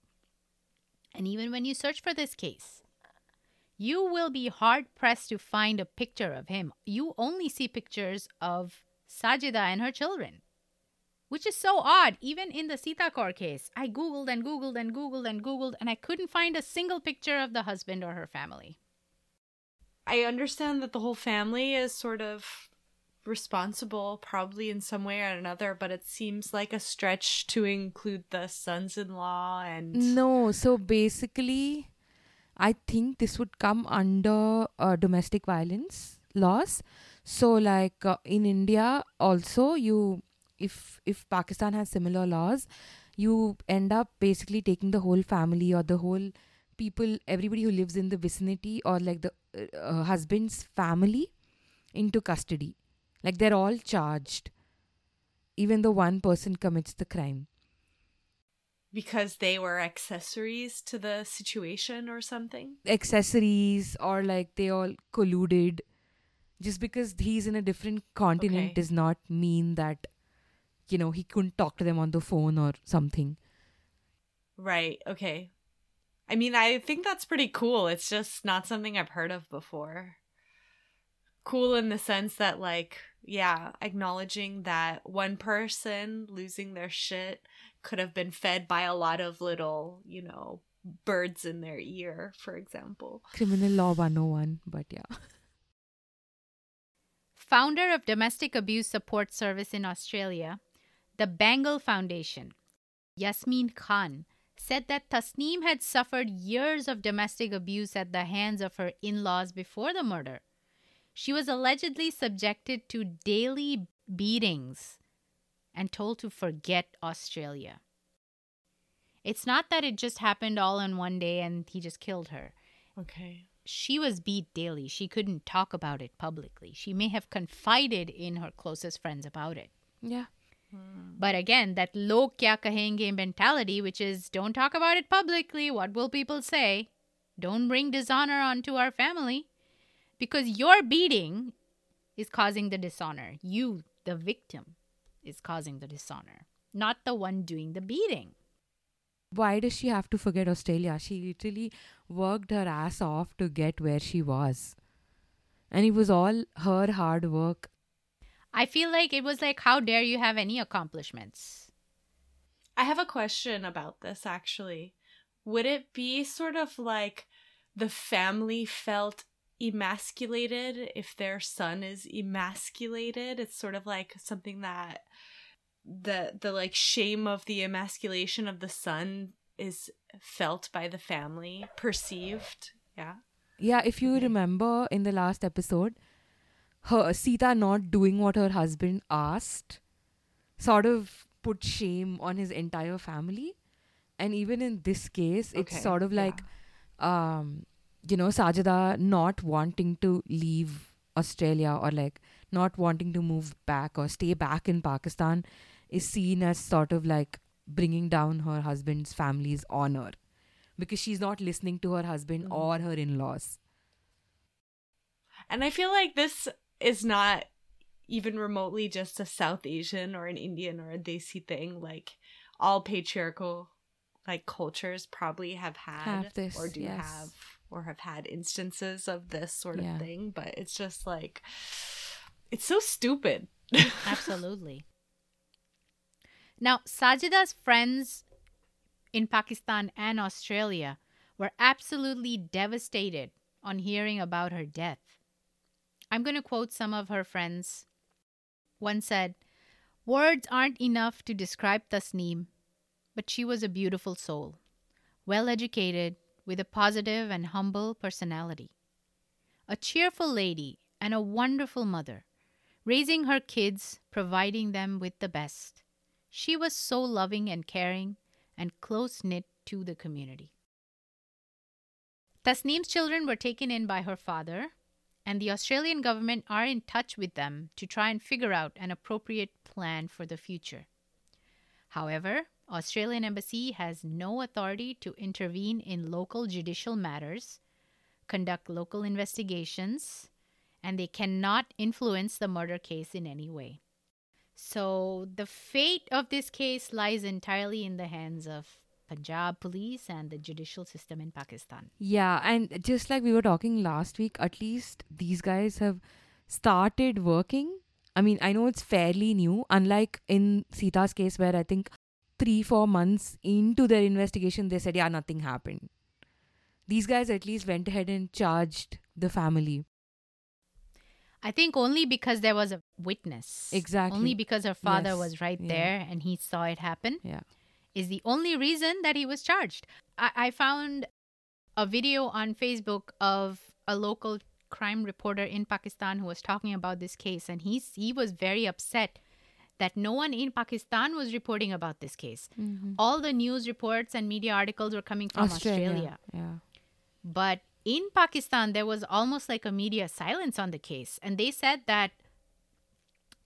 [SPEAKER 1] And even when you search for this case, you will be hard pressed to find a picture of him. You only see pictures of Sajida and her children, which is so odd. Even in the Sita Kaur case, I Googled and Googled and Googled and Googled, and I couldn't find a single picture of the husband or her family.
[SPEAKER 2] I understand that the whole family is sort of responsible, probably in some way or another, but it seems like a stretch to include the sons in law and.
[SPEAKER 3] No, so basically, I think this would come under uh, domestic violence laws. So, like uh, in India, also you, if if Pakistan has similar laws, you end up basically taking the whole family or the whole people, everybody who lives in the vicinity or like the uh, husband's family into custody. Like they're all charged. Even though one person commits the crime.
[SPEAKER 2] Because they were accessories to the situation or something?
[SPEAKER 3] Accessories or like they all colluded. Just because he's in a different continent
[SPEAKER 2] Okay.
[SPEAKER 3] does not mean that, you know, he couldn't talk to them on the phone or something.
[SPEAKER 2] Right, okay. I mean, I think that's pretty cool. It's just not something I've heard of before. Cool in the sense that, like, yeah, acknowledging that one person losing their shit could have been fed by a lot of little, you know, birds in their ear, for example.
[SPEAKER 3] Criminal Law 101, but yeah.
[SPEAKER 1] Founder of Domestic Abuse Support Service in Australia, the Bengal Foundation, Yasmin Khan, said that Tasneem had suffered years of domestic abuse at the hands of her in laws before the murder. She was allegedly subjected to daily beatings and told to forget Australia. It's not that it just happened all in one day and he just killed her
[SPEAKER 2] Okay.
[SPEAKER 1] she was beat daily. She couldn't talk about it publicly. She may have confided in her closest friends about it.
[SPEAKER 3] Yeah. Hmm.
[SPEAKER 1] But again, that log kya kahenge mentality, which is don't talk about it publicly. What will people say? Don't bring dishonor onto our family. Because your beating is causing the dishonor. You, the victim, is causing the dishonor, not the one doing the beating.
[SPEAKER 3] why does she have to forget Australia? She literally worked her ass off to get where she was. And it was all her hard work.
[SPEAKER 1] I feel like it was like, how dare you have any accomplishments?
[SPEAKER 2] I have a question about this actually. Would it be sort of like the family felt emasculated if their son is emasculated? It's sort of like something that the the like shame of the emasculation of the son is felt by the family, perceived. Yeah.
[SPEAKER 3] Yeah, if you remember in the last episode, her Sita not doing what her husband asked sort of put shame on his entire family. And even in this case, it's
[SPEAKER 2] Okay,
[SPEAKER 3] sort of
[SPEAKER 2] yeah.
[SPEAKER 3] like um, you know, Sajida not wanting to leave Australia or like not wanting to move back or stay back in Pakistan is seen as sort of like bringing down her husband's family's honor because she's not listening to her husband
[SPEAKER 2] Mhm.
[SPEAKER 3] or her in-laws.
[SPEAKER 2] And I feel like this is not even remotely just a South Asian or an Indian or a Desi thing. Like all patriarchal like cultures probably have had
[SPEAKER 3] Have this,
[SPEAKER 2] or do
[SPEAKER 3] yes.
[SPEAKER 2] have or have had instances of this sort of
[SPEAKER 3] Yeah.
[SPEAKER 2] thing, but it's just like it's so stupid. [LAUGHS]
[SPEAKER 1] Absolutely. Now, Sajida's friends in Pakistan and Australia were absolutely devastated on hearing about her death. I'm going to quote some of her friends. One said, Words aren't enough to describe Tasneem, but she was a beautiful soul, well educated, with a positive and humble personality. A cheerful lady and a wonderful mother raising her kids, providing them with the best. She was so loving and caring and close knit to the community. Tasneem's children were taken in by her father, and the Australian government are in touch with them to try and figure out an appropriate plan for the future. However, Australian embassy has no authority to intervene in local judicial matters, conduct local investigations, and they cannot influence the murder case in any way. So the fate of this case lies entirely in the hands of Punjab police and the judicial system in Pakistan.
[SPEAKER 3] Yeah, and just like we were talking last week, at least these guys have started working. I mean, I know it's fairly new, unlike in Sita's case, where I think three, four months into their investigation, they said, yeah, nothing happened. These guys at least went ahead and charged the family.
[SPEAKER 1] I think only because there was a witness.
[SPEAKER 3] Exactly.
[SPEAKER 1] Only because her father
[SPEAKER 3] Yes.
[SPEAKER 1] was right
[SPEAKER 3] Yeah.
[SPEAKER 1] there and he saw it happen
[SPEAKER 3] Yeah.
[SPEAKER 1] is the only reason that he was charged. I, I found a video on Facebook of a local crime reporter in Pakistan who was talking about this case, and he's, he was very upset that no one in Pakistan was reporting about this case. All the news reports and media articles were coming from Australia.
[SPEAKER 3] Yeah.
[SPEAKER 1] But in Pakistan, there was almost like a media silence on the case. And they said that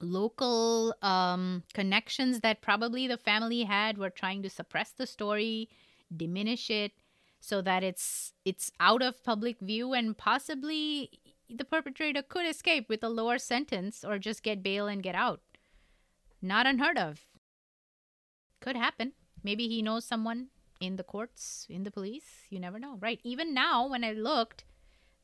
[SPEAKER 1] local um, connections that probably the family had were trying to suppress the story, diminish it, so that it's it's out of public view and possibly the perpetrator could escape with a lower sentence or just get bail and get out. Not unheard of. Could happen. Maybe he knows someone in the courts, in the police. You never know. Right. Even now, when I looked,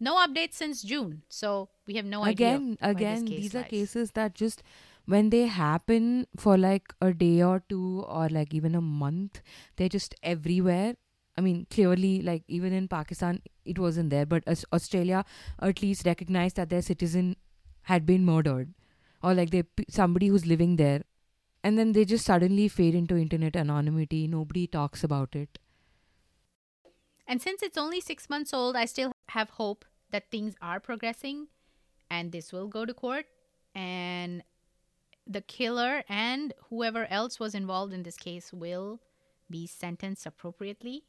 [SPEAKER 1] no updates since June. So we have no
[SPEAKER 3] again,
[SPEAKER 1] idea.
[SPEAKER 3] Again, again, these lies. are cases that just when they happen for like a day or two or like even a month, they're just everywhere. I mean, clearly, like even in Pakistan, it wasn't there, but Australia at least recognized that their citizen had been murdered, or like they somebody who's living there, and then they just suddenly fade into internet anonymity. Nobody talks about it.
[SPEAKER 1] And since it's only six months old, I still have hope that things are progressing, and this will go to court, and the killer and whoever else was involved in this case will be sentenced appropriately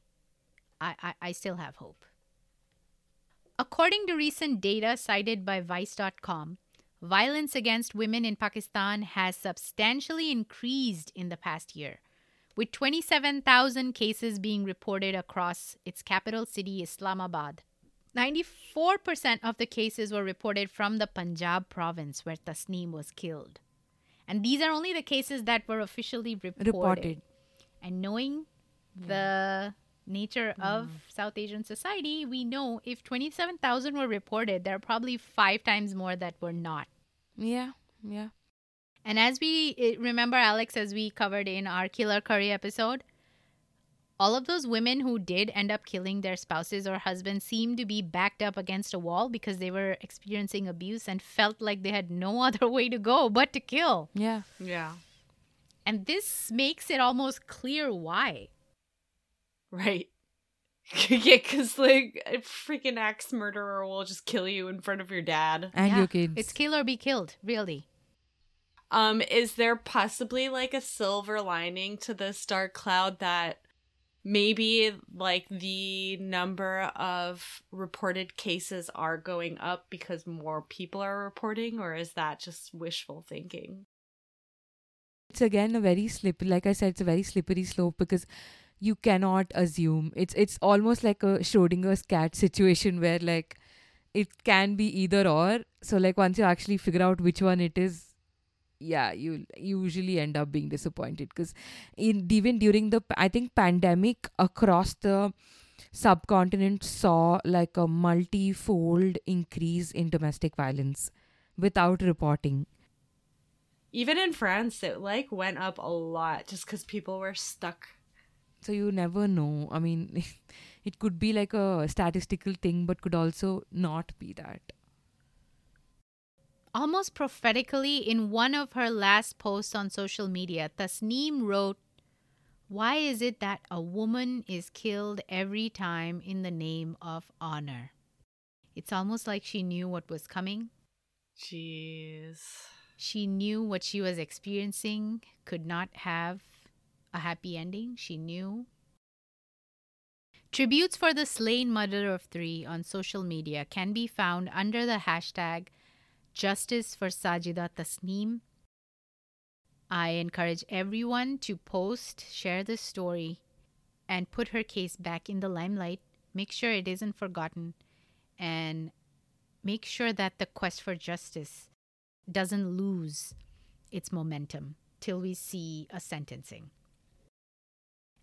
[SPEAKER 1] I, I, I still have hope. According to recent data cited by Vice.com, violence against women in Pakistan has substantially increased in the past year, with 27,000 cases being reported across its capital city, Islamabad. 94% of the cases were reported from the Punjab province where Tasneem was killed. And these are only the cases that were officially reported. reported. And knowing yeah. the nature mm. of South Asian society, we know if 27,000 were reported, there are probably five times more that were not.
[SPEAKER 3] Yeah, yeah.
[SPEAKER 1] And as we remember, Alex, as we covered in our Killer Curry episode, all of those women who did end up killing their spouses or husbands seemed to be backed up against a wall because they were experiencing abuse and felt like they had no [LAUGHS] other way to go but to kill.
[SPEAKER 3] Yeah.
[SPEAKER 2] Yeah.
[SPEAKER 1] And this makes it almost clear why.
[SPEAKER 2] Right. [LAUGHS] yeah, because like a freaking axe murderer will just kill you in front of your dad
[SPEAKER 3] and yeah. your kids.
[SPEAKER 1] It's kill or be killed, really.
[SPEAKER 2] Um, is there possibly like a silver lining to this dark cloud that maybe like the number of reported cases are going up because more people are reporting, or is that just wishful thinking?
[SPEAKER 3] It's again a very slippery, like I said, it's a very slippery slope because you cannot assume. It's it's almost like a schrodinger's cat situation where like it can be either or. So like once you actually figure out which one it is yeah you usually end up being disappointed. Because even during the i think pandemic across the subcontinent saw like a multi-fold increase in domestic violence without reporting.
[SPEAKER 2] Even in france it like went up a lot just because people were stuck
[SPEAKER 3] so you never know. I mean [LAUGHS] it could be like a statistical thing but could also not be that.
[SPEAKER 1] Almost prophetically in one of her last posts on social media tasneem wrote why is it that a woman is killed every time in the name of honor? It's almost like she knew what was coming.
[SPEAKER 2] Jeez.
[SPEAKER 1] She knew what she was experiencing could not have a happy ending. She knew. Tributes for the slain mother of three on social media can be found under the hashtag Justice for Sajida Tasneem. I encourage everyone to post, share this story, and put her case back in the limelight. Make sure it isn't forgotten, and make sure that the quest for justice doesn't lose its momentum till we see a sentencing.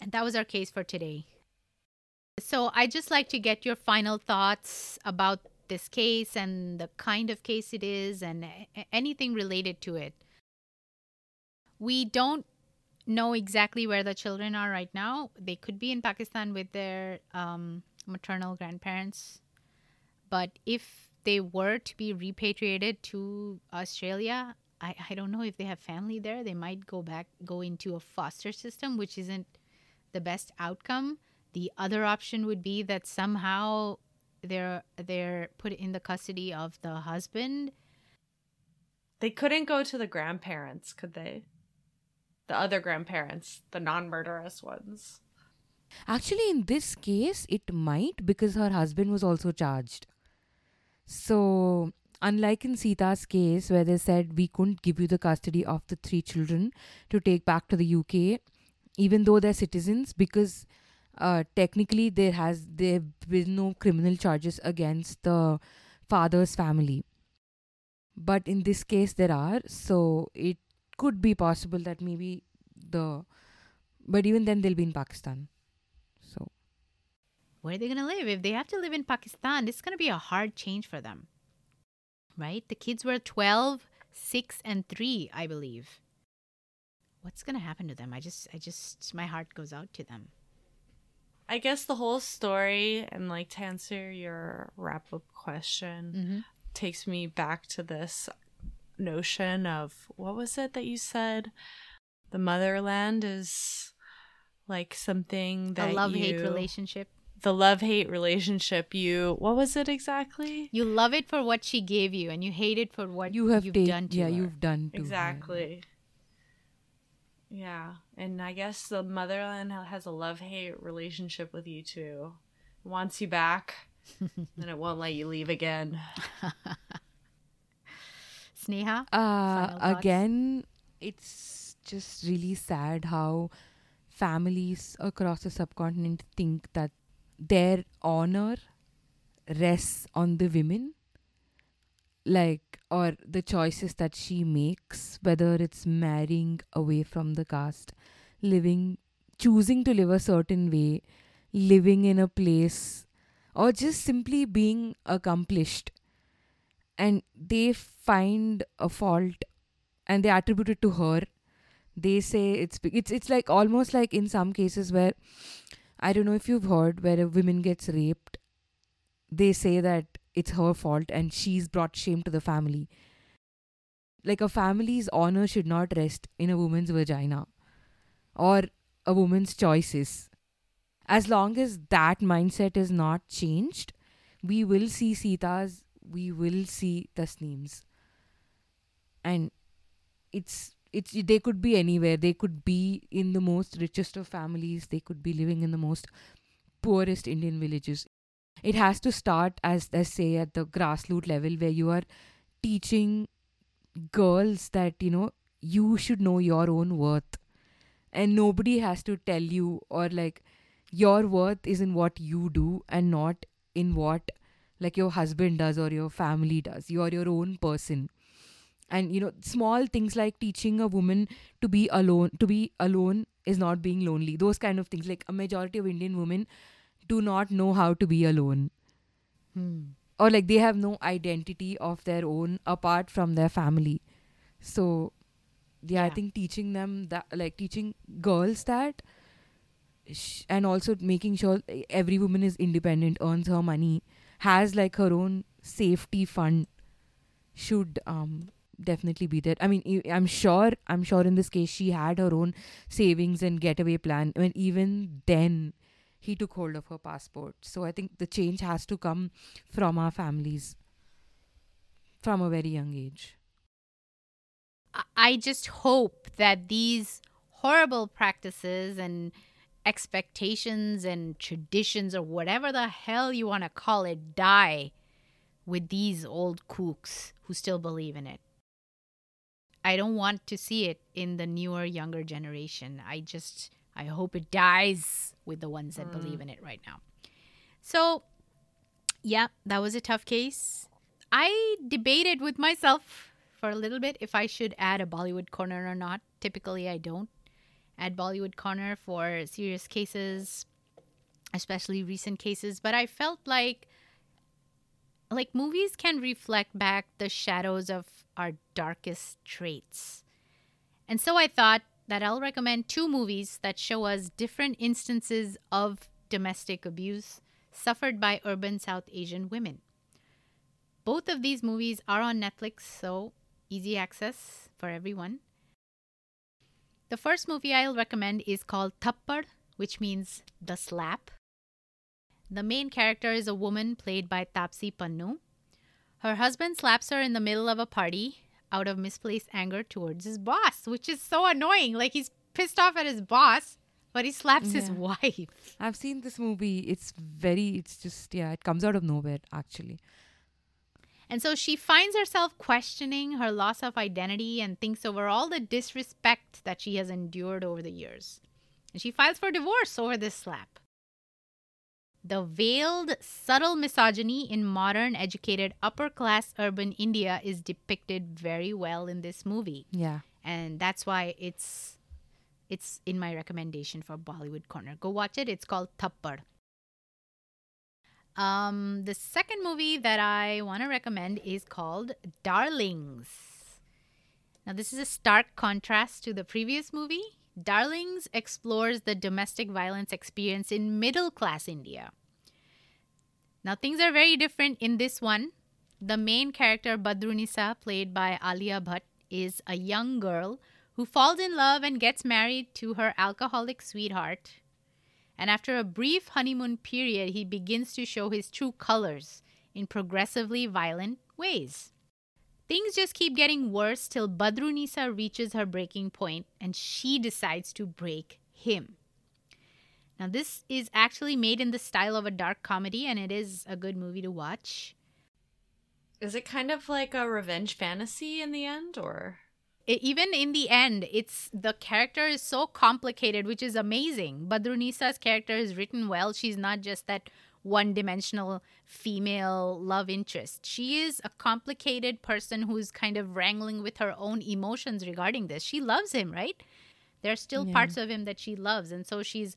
[SPEAKER 1] And that was our case for today. So I just like to get your final thoughts about this case and the kind of case it is and anything related to it. We don't know exactly where the children are right now. They could be in Pakistan with their um, maternal grandparents. But if they were to be repatriated to Australia, I, I don't know if they have family there. They might go back, go into a foster system, which isn't the best outcome. The other option would be that somehow they're they're put in the custody of the husband.
[SPEAKER 2] They couldn't go to the grandparents, could they? The other grandparents, the non-murderous ones.
[SPEAKER 3] Actually, in this case, it might because her husband was also charged. So, unlike in Sita's case, where they said we couldn't give you the custody of the three children to take back to the UK, even though they're citizens, because uh, technically there has there been no criminal charges against the father's family. But in this case, there are. So it could be possible that maybe the, but even then they'll be in Pakistan. So
[SPEAKER 1] Where are they going to live? If they have to live in Pakistan, it's going to be a hard change for them. Right? The kids were 12, 6, and 3, I believe. What's going to happen to them? I just, I just, my heart goes out to them.
[SPEAKER 2] I guess the whole story and like to answer your wrap up question
[SPEAKER 1] Mm-hmm.
[SPEAKER 2] takes me back to this notion of what was it that you said? The motherland is like something that
[SPEAKER 1] A love hate relationship.
[SPEAKER 2] The love hate relationship. You what was it exactly?
[SPEAKER 1] You love it for what she gave you, and you hate it for what
[SPEAKER 3] you have
[SPEAKER 1] you've
[SPEAKER 3] ta-
[SPEAKER 1] done to
[SPEAKER 3] yeah,
[SPEAKER 1] her.
[SPEAKER 3] you've done to her.
[SPEAKER 2] Exactly. Yeah, and I guess the motherland has a love hate relationship with you too. It wants you back, [LAUGHS] and it won't let you leave again. [LAUGHS]
[SPEAKER 1] Sneha?
[SPEAKER 3] Uh, again, it's just really sad how families across the subcontinent think that their honor rests on the women. Like, or the choices that she makes, whether it's marrying away from the caste, living, choosing to live a certain way, living in a place, or just simply being accomplished. And they find a fault and they attribute it to her. They say it's it's it's like almost like in some cases where i don't know if you've heard where a woman gets raped they say that it's her fault and she's brought shame to the family like a family's honor should not rest in a woman's vagina or a woman's choices as long as that mindset is not changed we will see sita's we will see Tasneem's. And it's it's they could be anywhere. They could be in the most richest of families. They could be living in the most poorest Indian villages. It has to start as as say at the grassroots level where you are teaching girls that you know you should know your own worth and nobody has to tell you or like your worth is in what you do and not in what like your husband does or your family does. You are your own person. And you know, small things like teaching a woman to be alone, to be alone is not being lonely. Those kind of things. Like a majority of Indian women do not know how to be alone.
[SPEAKER 1] Hmm.
[SPEAKER 3] Or like they have no identity of their own apart from their family. So yeah, I think teaching them that like teaching girls that sh- and also making sure every woman is independent, earns her money, has like her own safety fund should um definitely be there. I mean, I'm sure, I'm sure in this case she had her own savings and getaway plan. I mean, even then he took hold of her passport. So I think the change has to come from our families from a very young age.
[SPEAKER 1] I- just hope that these horrible practices and expectations and traditions or whatever the hell you want to call it die with these old kooks who still believe in it. I don't want to see it in the newer, younger generation. I just, I hope it dies with the ones that believe mm. in it right now. So, yeah, that was a tough case. I debated with myself for a little bit if I should add a Bollywood corner or not. Typically, I don't add Bollywood corner for serious cases, especially recent cases, but I felt like like movies can reflect back the shadows of our darkest traits. And so I thought that I'll recommend two movies that show us different instances of domestic abuse suffered by urban South Asian women. Both of these movies are on Netflix, so easy access for everyone. The first movie I'll recommend is called Thappad, which means the slap. The main character is a woman played by Taapsee Pannu. Her husband slaps her in the middle of a party out of misplaced anger towards his boss, which is so annoying. Like he's pissed off at his boss, but he slaps his wife.
[SPEAKER 3] I've seen this movie. It's very, it's just, yeah, it comes out of nowhere, actually.
[SPEAKER 1] And so she finds herself questioning her loss of identity and thinks over all the disrespect that she has endured over the years. And she files for divorce over this slap. The veiled, subtle misogyny in modern, educated, upper class urban India is depicted very well in this movie.
[SPEAKER 3] Yeah.
[SPEAKER 1] And that's why it's it's in my recommendation for Bollywood Corner. Go watch it. It's called Thappad. Um, the second movie that I want to recommend is called Darlings. Now, this is a stark contrast to the previous movie. Darlings explores the domestic violence experience in middle class India. Now, things are very different in this one. The main character, Badrunisa, played by Alia Bhatt, is a young girl who falls in love and gets married to her alcoholic sweetheart. And after a brief honeymoon period, he begins to show his true colors in progressively violent ways. Things just keep getting worse till Badrunisa reaches her breaking point and she decides to break him. Now, this is actually made in the style of a dark comedy and it is a good movie to watch.
[SPEAKER 2] Is it kind of like a revenge fantasy in the end, or?
[SPEAKER 1] Even in the end, it's the character is so complicated, which is amazing. Badrunisa's character is written well. She's not just that one dimensional female love interest. She is a complicated person who's kind of wrangling with her own emotions regarding this. She loves him, right? There are still
[SPEAKER 3] Yeah.
[SPEAKER 1] parts of him that she loves. And so she's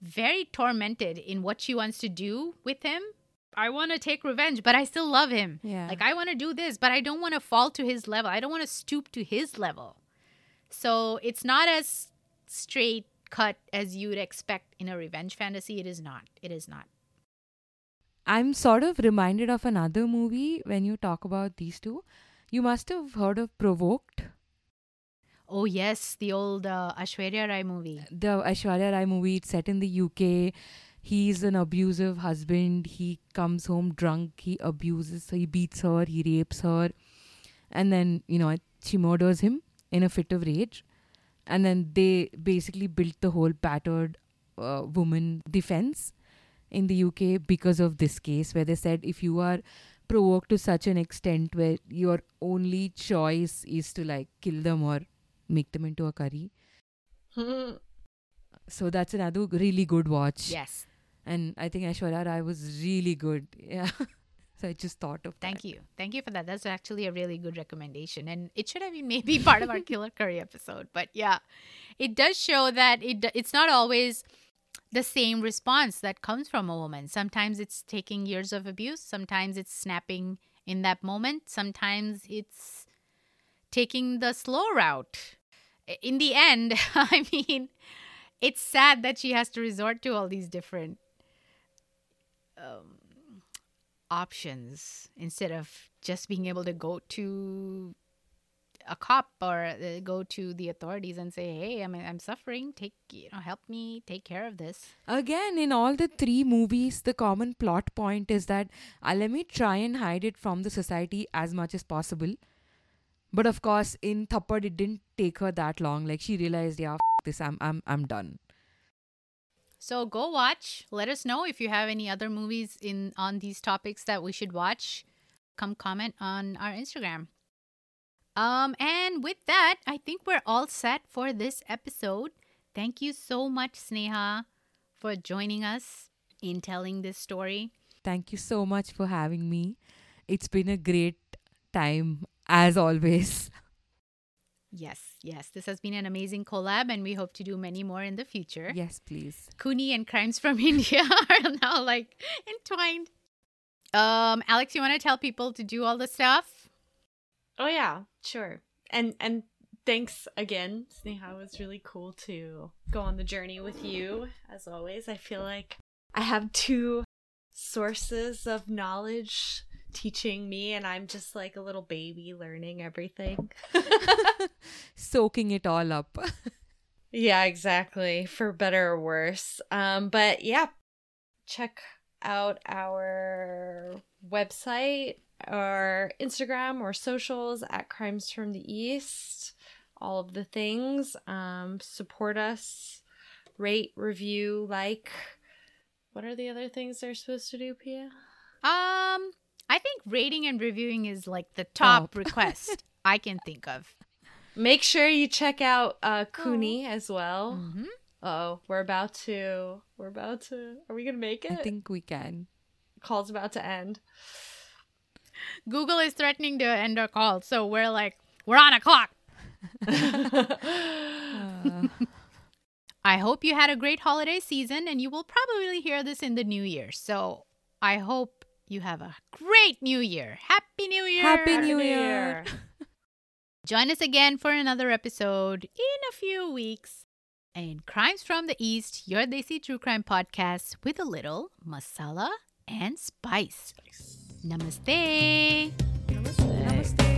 [SPEAKER 1] very tormented in what she wants to do with him. I want to take revenge, but I still love him.
[SPEAKER 3] Yeah.
[SPEAKER 1] Like, I want to do this, but I don't want to fall to his level. I don't want to stoop to his level. So it's not as straight cut as you would expect in a revenge fantasy. It is not. It is not.
[SPEAKER 3] I'm sort of reminded of another movie when you talk about these two. You must have heard of Provoked,
[SPEAKER 1] Oh, yes, the old uh, Aishwarya Rai movie.
[SPEAKER 3] the Aishwarya Rai movie. It's set in the UK. He's an abusive husband. He comes home drunk. He abuses her. He beats her. He rapes her. And then, you know, she murders him in a fit of rage. And then they basically built the whole battered uh, woman defense in the UK because of this case, where they said if you are provoked to such an extent where your only choice is to like kill them or make them into a curry. [LAUGHS] So that's another really good watch.
[SPEAKER 1] Yes.
[SPEAKER 3] And I think Aishwarya Rai was really good. Yeah. [LAUGHS] so I just thought of
[SPEAKER 1] Thank
[SPEAKER 3] that.
[SPEAKER 1] you. Thank you for that. That's actually a really good recommendation. And it should have been maybe part of our [LAUGHS] Killer Curry episode. But yeah, it does show that it it's not always the same response that comes from a woman. Sometimes it's taking years of abuse, sometimes it's snapping in that moment, sometimes it's taking the slow route. In the end, [LAUGHS] I mean, it's sad that she has to resort to all these different um, options instead of just being able to go to a cop or uh, go to the authorities and say, "Hey, I'm I'm suffering. Take you know, help me take care of this."
[SPEAKER 3] Again, in all the three movies, the common plot point is that uh, let me try and hide it from the society as much as possible. But of course, in Thappad, it didn't take her that long. Like she realized, yeah, f- this, I'm, I'm, I'm done.
[SPEAKER 1] So go watch. Let us know if you have any other movies in on these topics that we should watch. Come comment on our Instagram. Um, and with that, I think we're all set for this episode. Thank you so much, Sneha, for joining us in telling this story.
[SPEAKER 3] Thank you so much for having me. It's been a great time as always. [LAUGHS]
[SPEAKER 1] Yes, yes, this has been an amazing collab, and we hope to do many more in the future.
[SPEAKER 3] Yes, please.
[SPEAKER 1] Kuni and Crimes from [LAUGHS] India are now like entwined. Um, Alex, you want to tell people to do all the stuff?
[SPEAKER 2] Oh yeah, sure. And and thanks again, Sneha. It was really cool to go on the journey with you. As always, I feel like I have two sources of knowledge teaching me, and I'm just like a little baby learning everything. [LAUGHS]
[SPEAKER 3] Soaking it all up.
[SPEAKER 2] yeah, exactly. For better or worse. Um, but yeah, check out our website or Instagram or socials at Crimes from the East. All of the things. Um, support us rate, review, like. What are the other things they're supposed to do, Pia?
[SPEAKER 1] Um, I think rating and reviewing is like the top
[SPEAKER 3] Top.
[SPEAKER 1] request I can think of. [LAUGHS]
[SPEAKER 2] Make sure you check out uh Cooney as well.
[SPEAKER 1] hmm
[SPEAKER 2] Oh, we're about to. We're about to. Are we gonna make it?
[SPEAKER 3] I think we can.
[SPEAKER 2] Call's about to end.
[SPEAKER 1] Google is threatening to end our call, so we're like, we're on a clock.
[SPEAKER 3] Uh, [LAUGHS] [LAUGHS]
[SPEAKER 1] I hope you had a great holiday season, and you will probably hear this in the new year. So I hope you have a great new year. Happy New Year!
[SPEAKER 3] Happy New Year. [LAUGHS]
[SPEAKER 1] Join us again for another episode in a few weeks. In Crimes from the East, your Desi True Crime podcast with a little masala and spice. Namaste.
[SPEAKER 2] Namaste.
[SPEAKER 3] Namaste.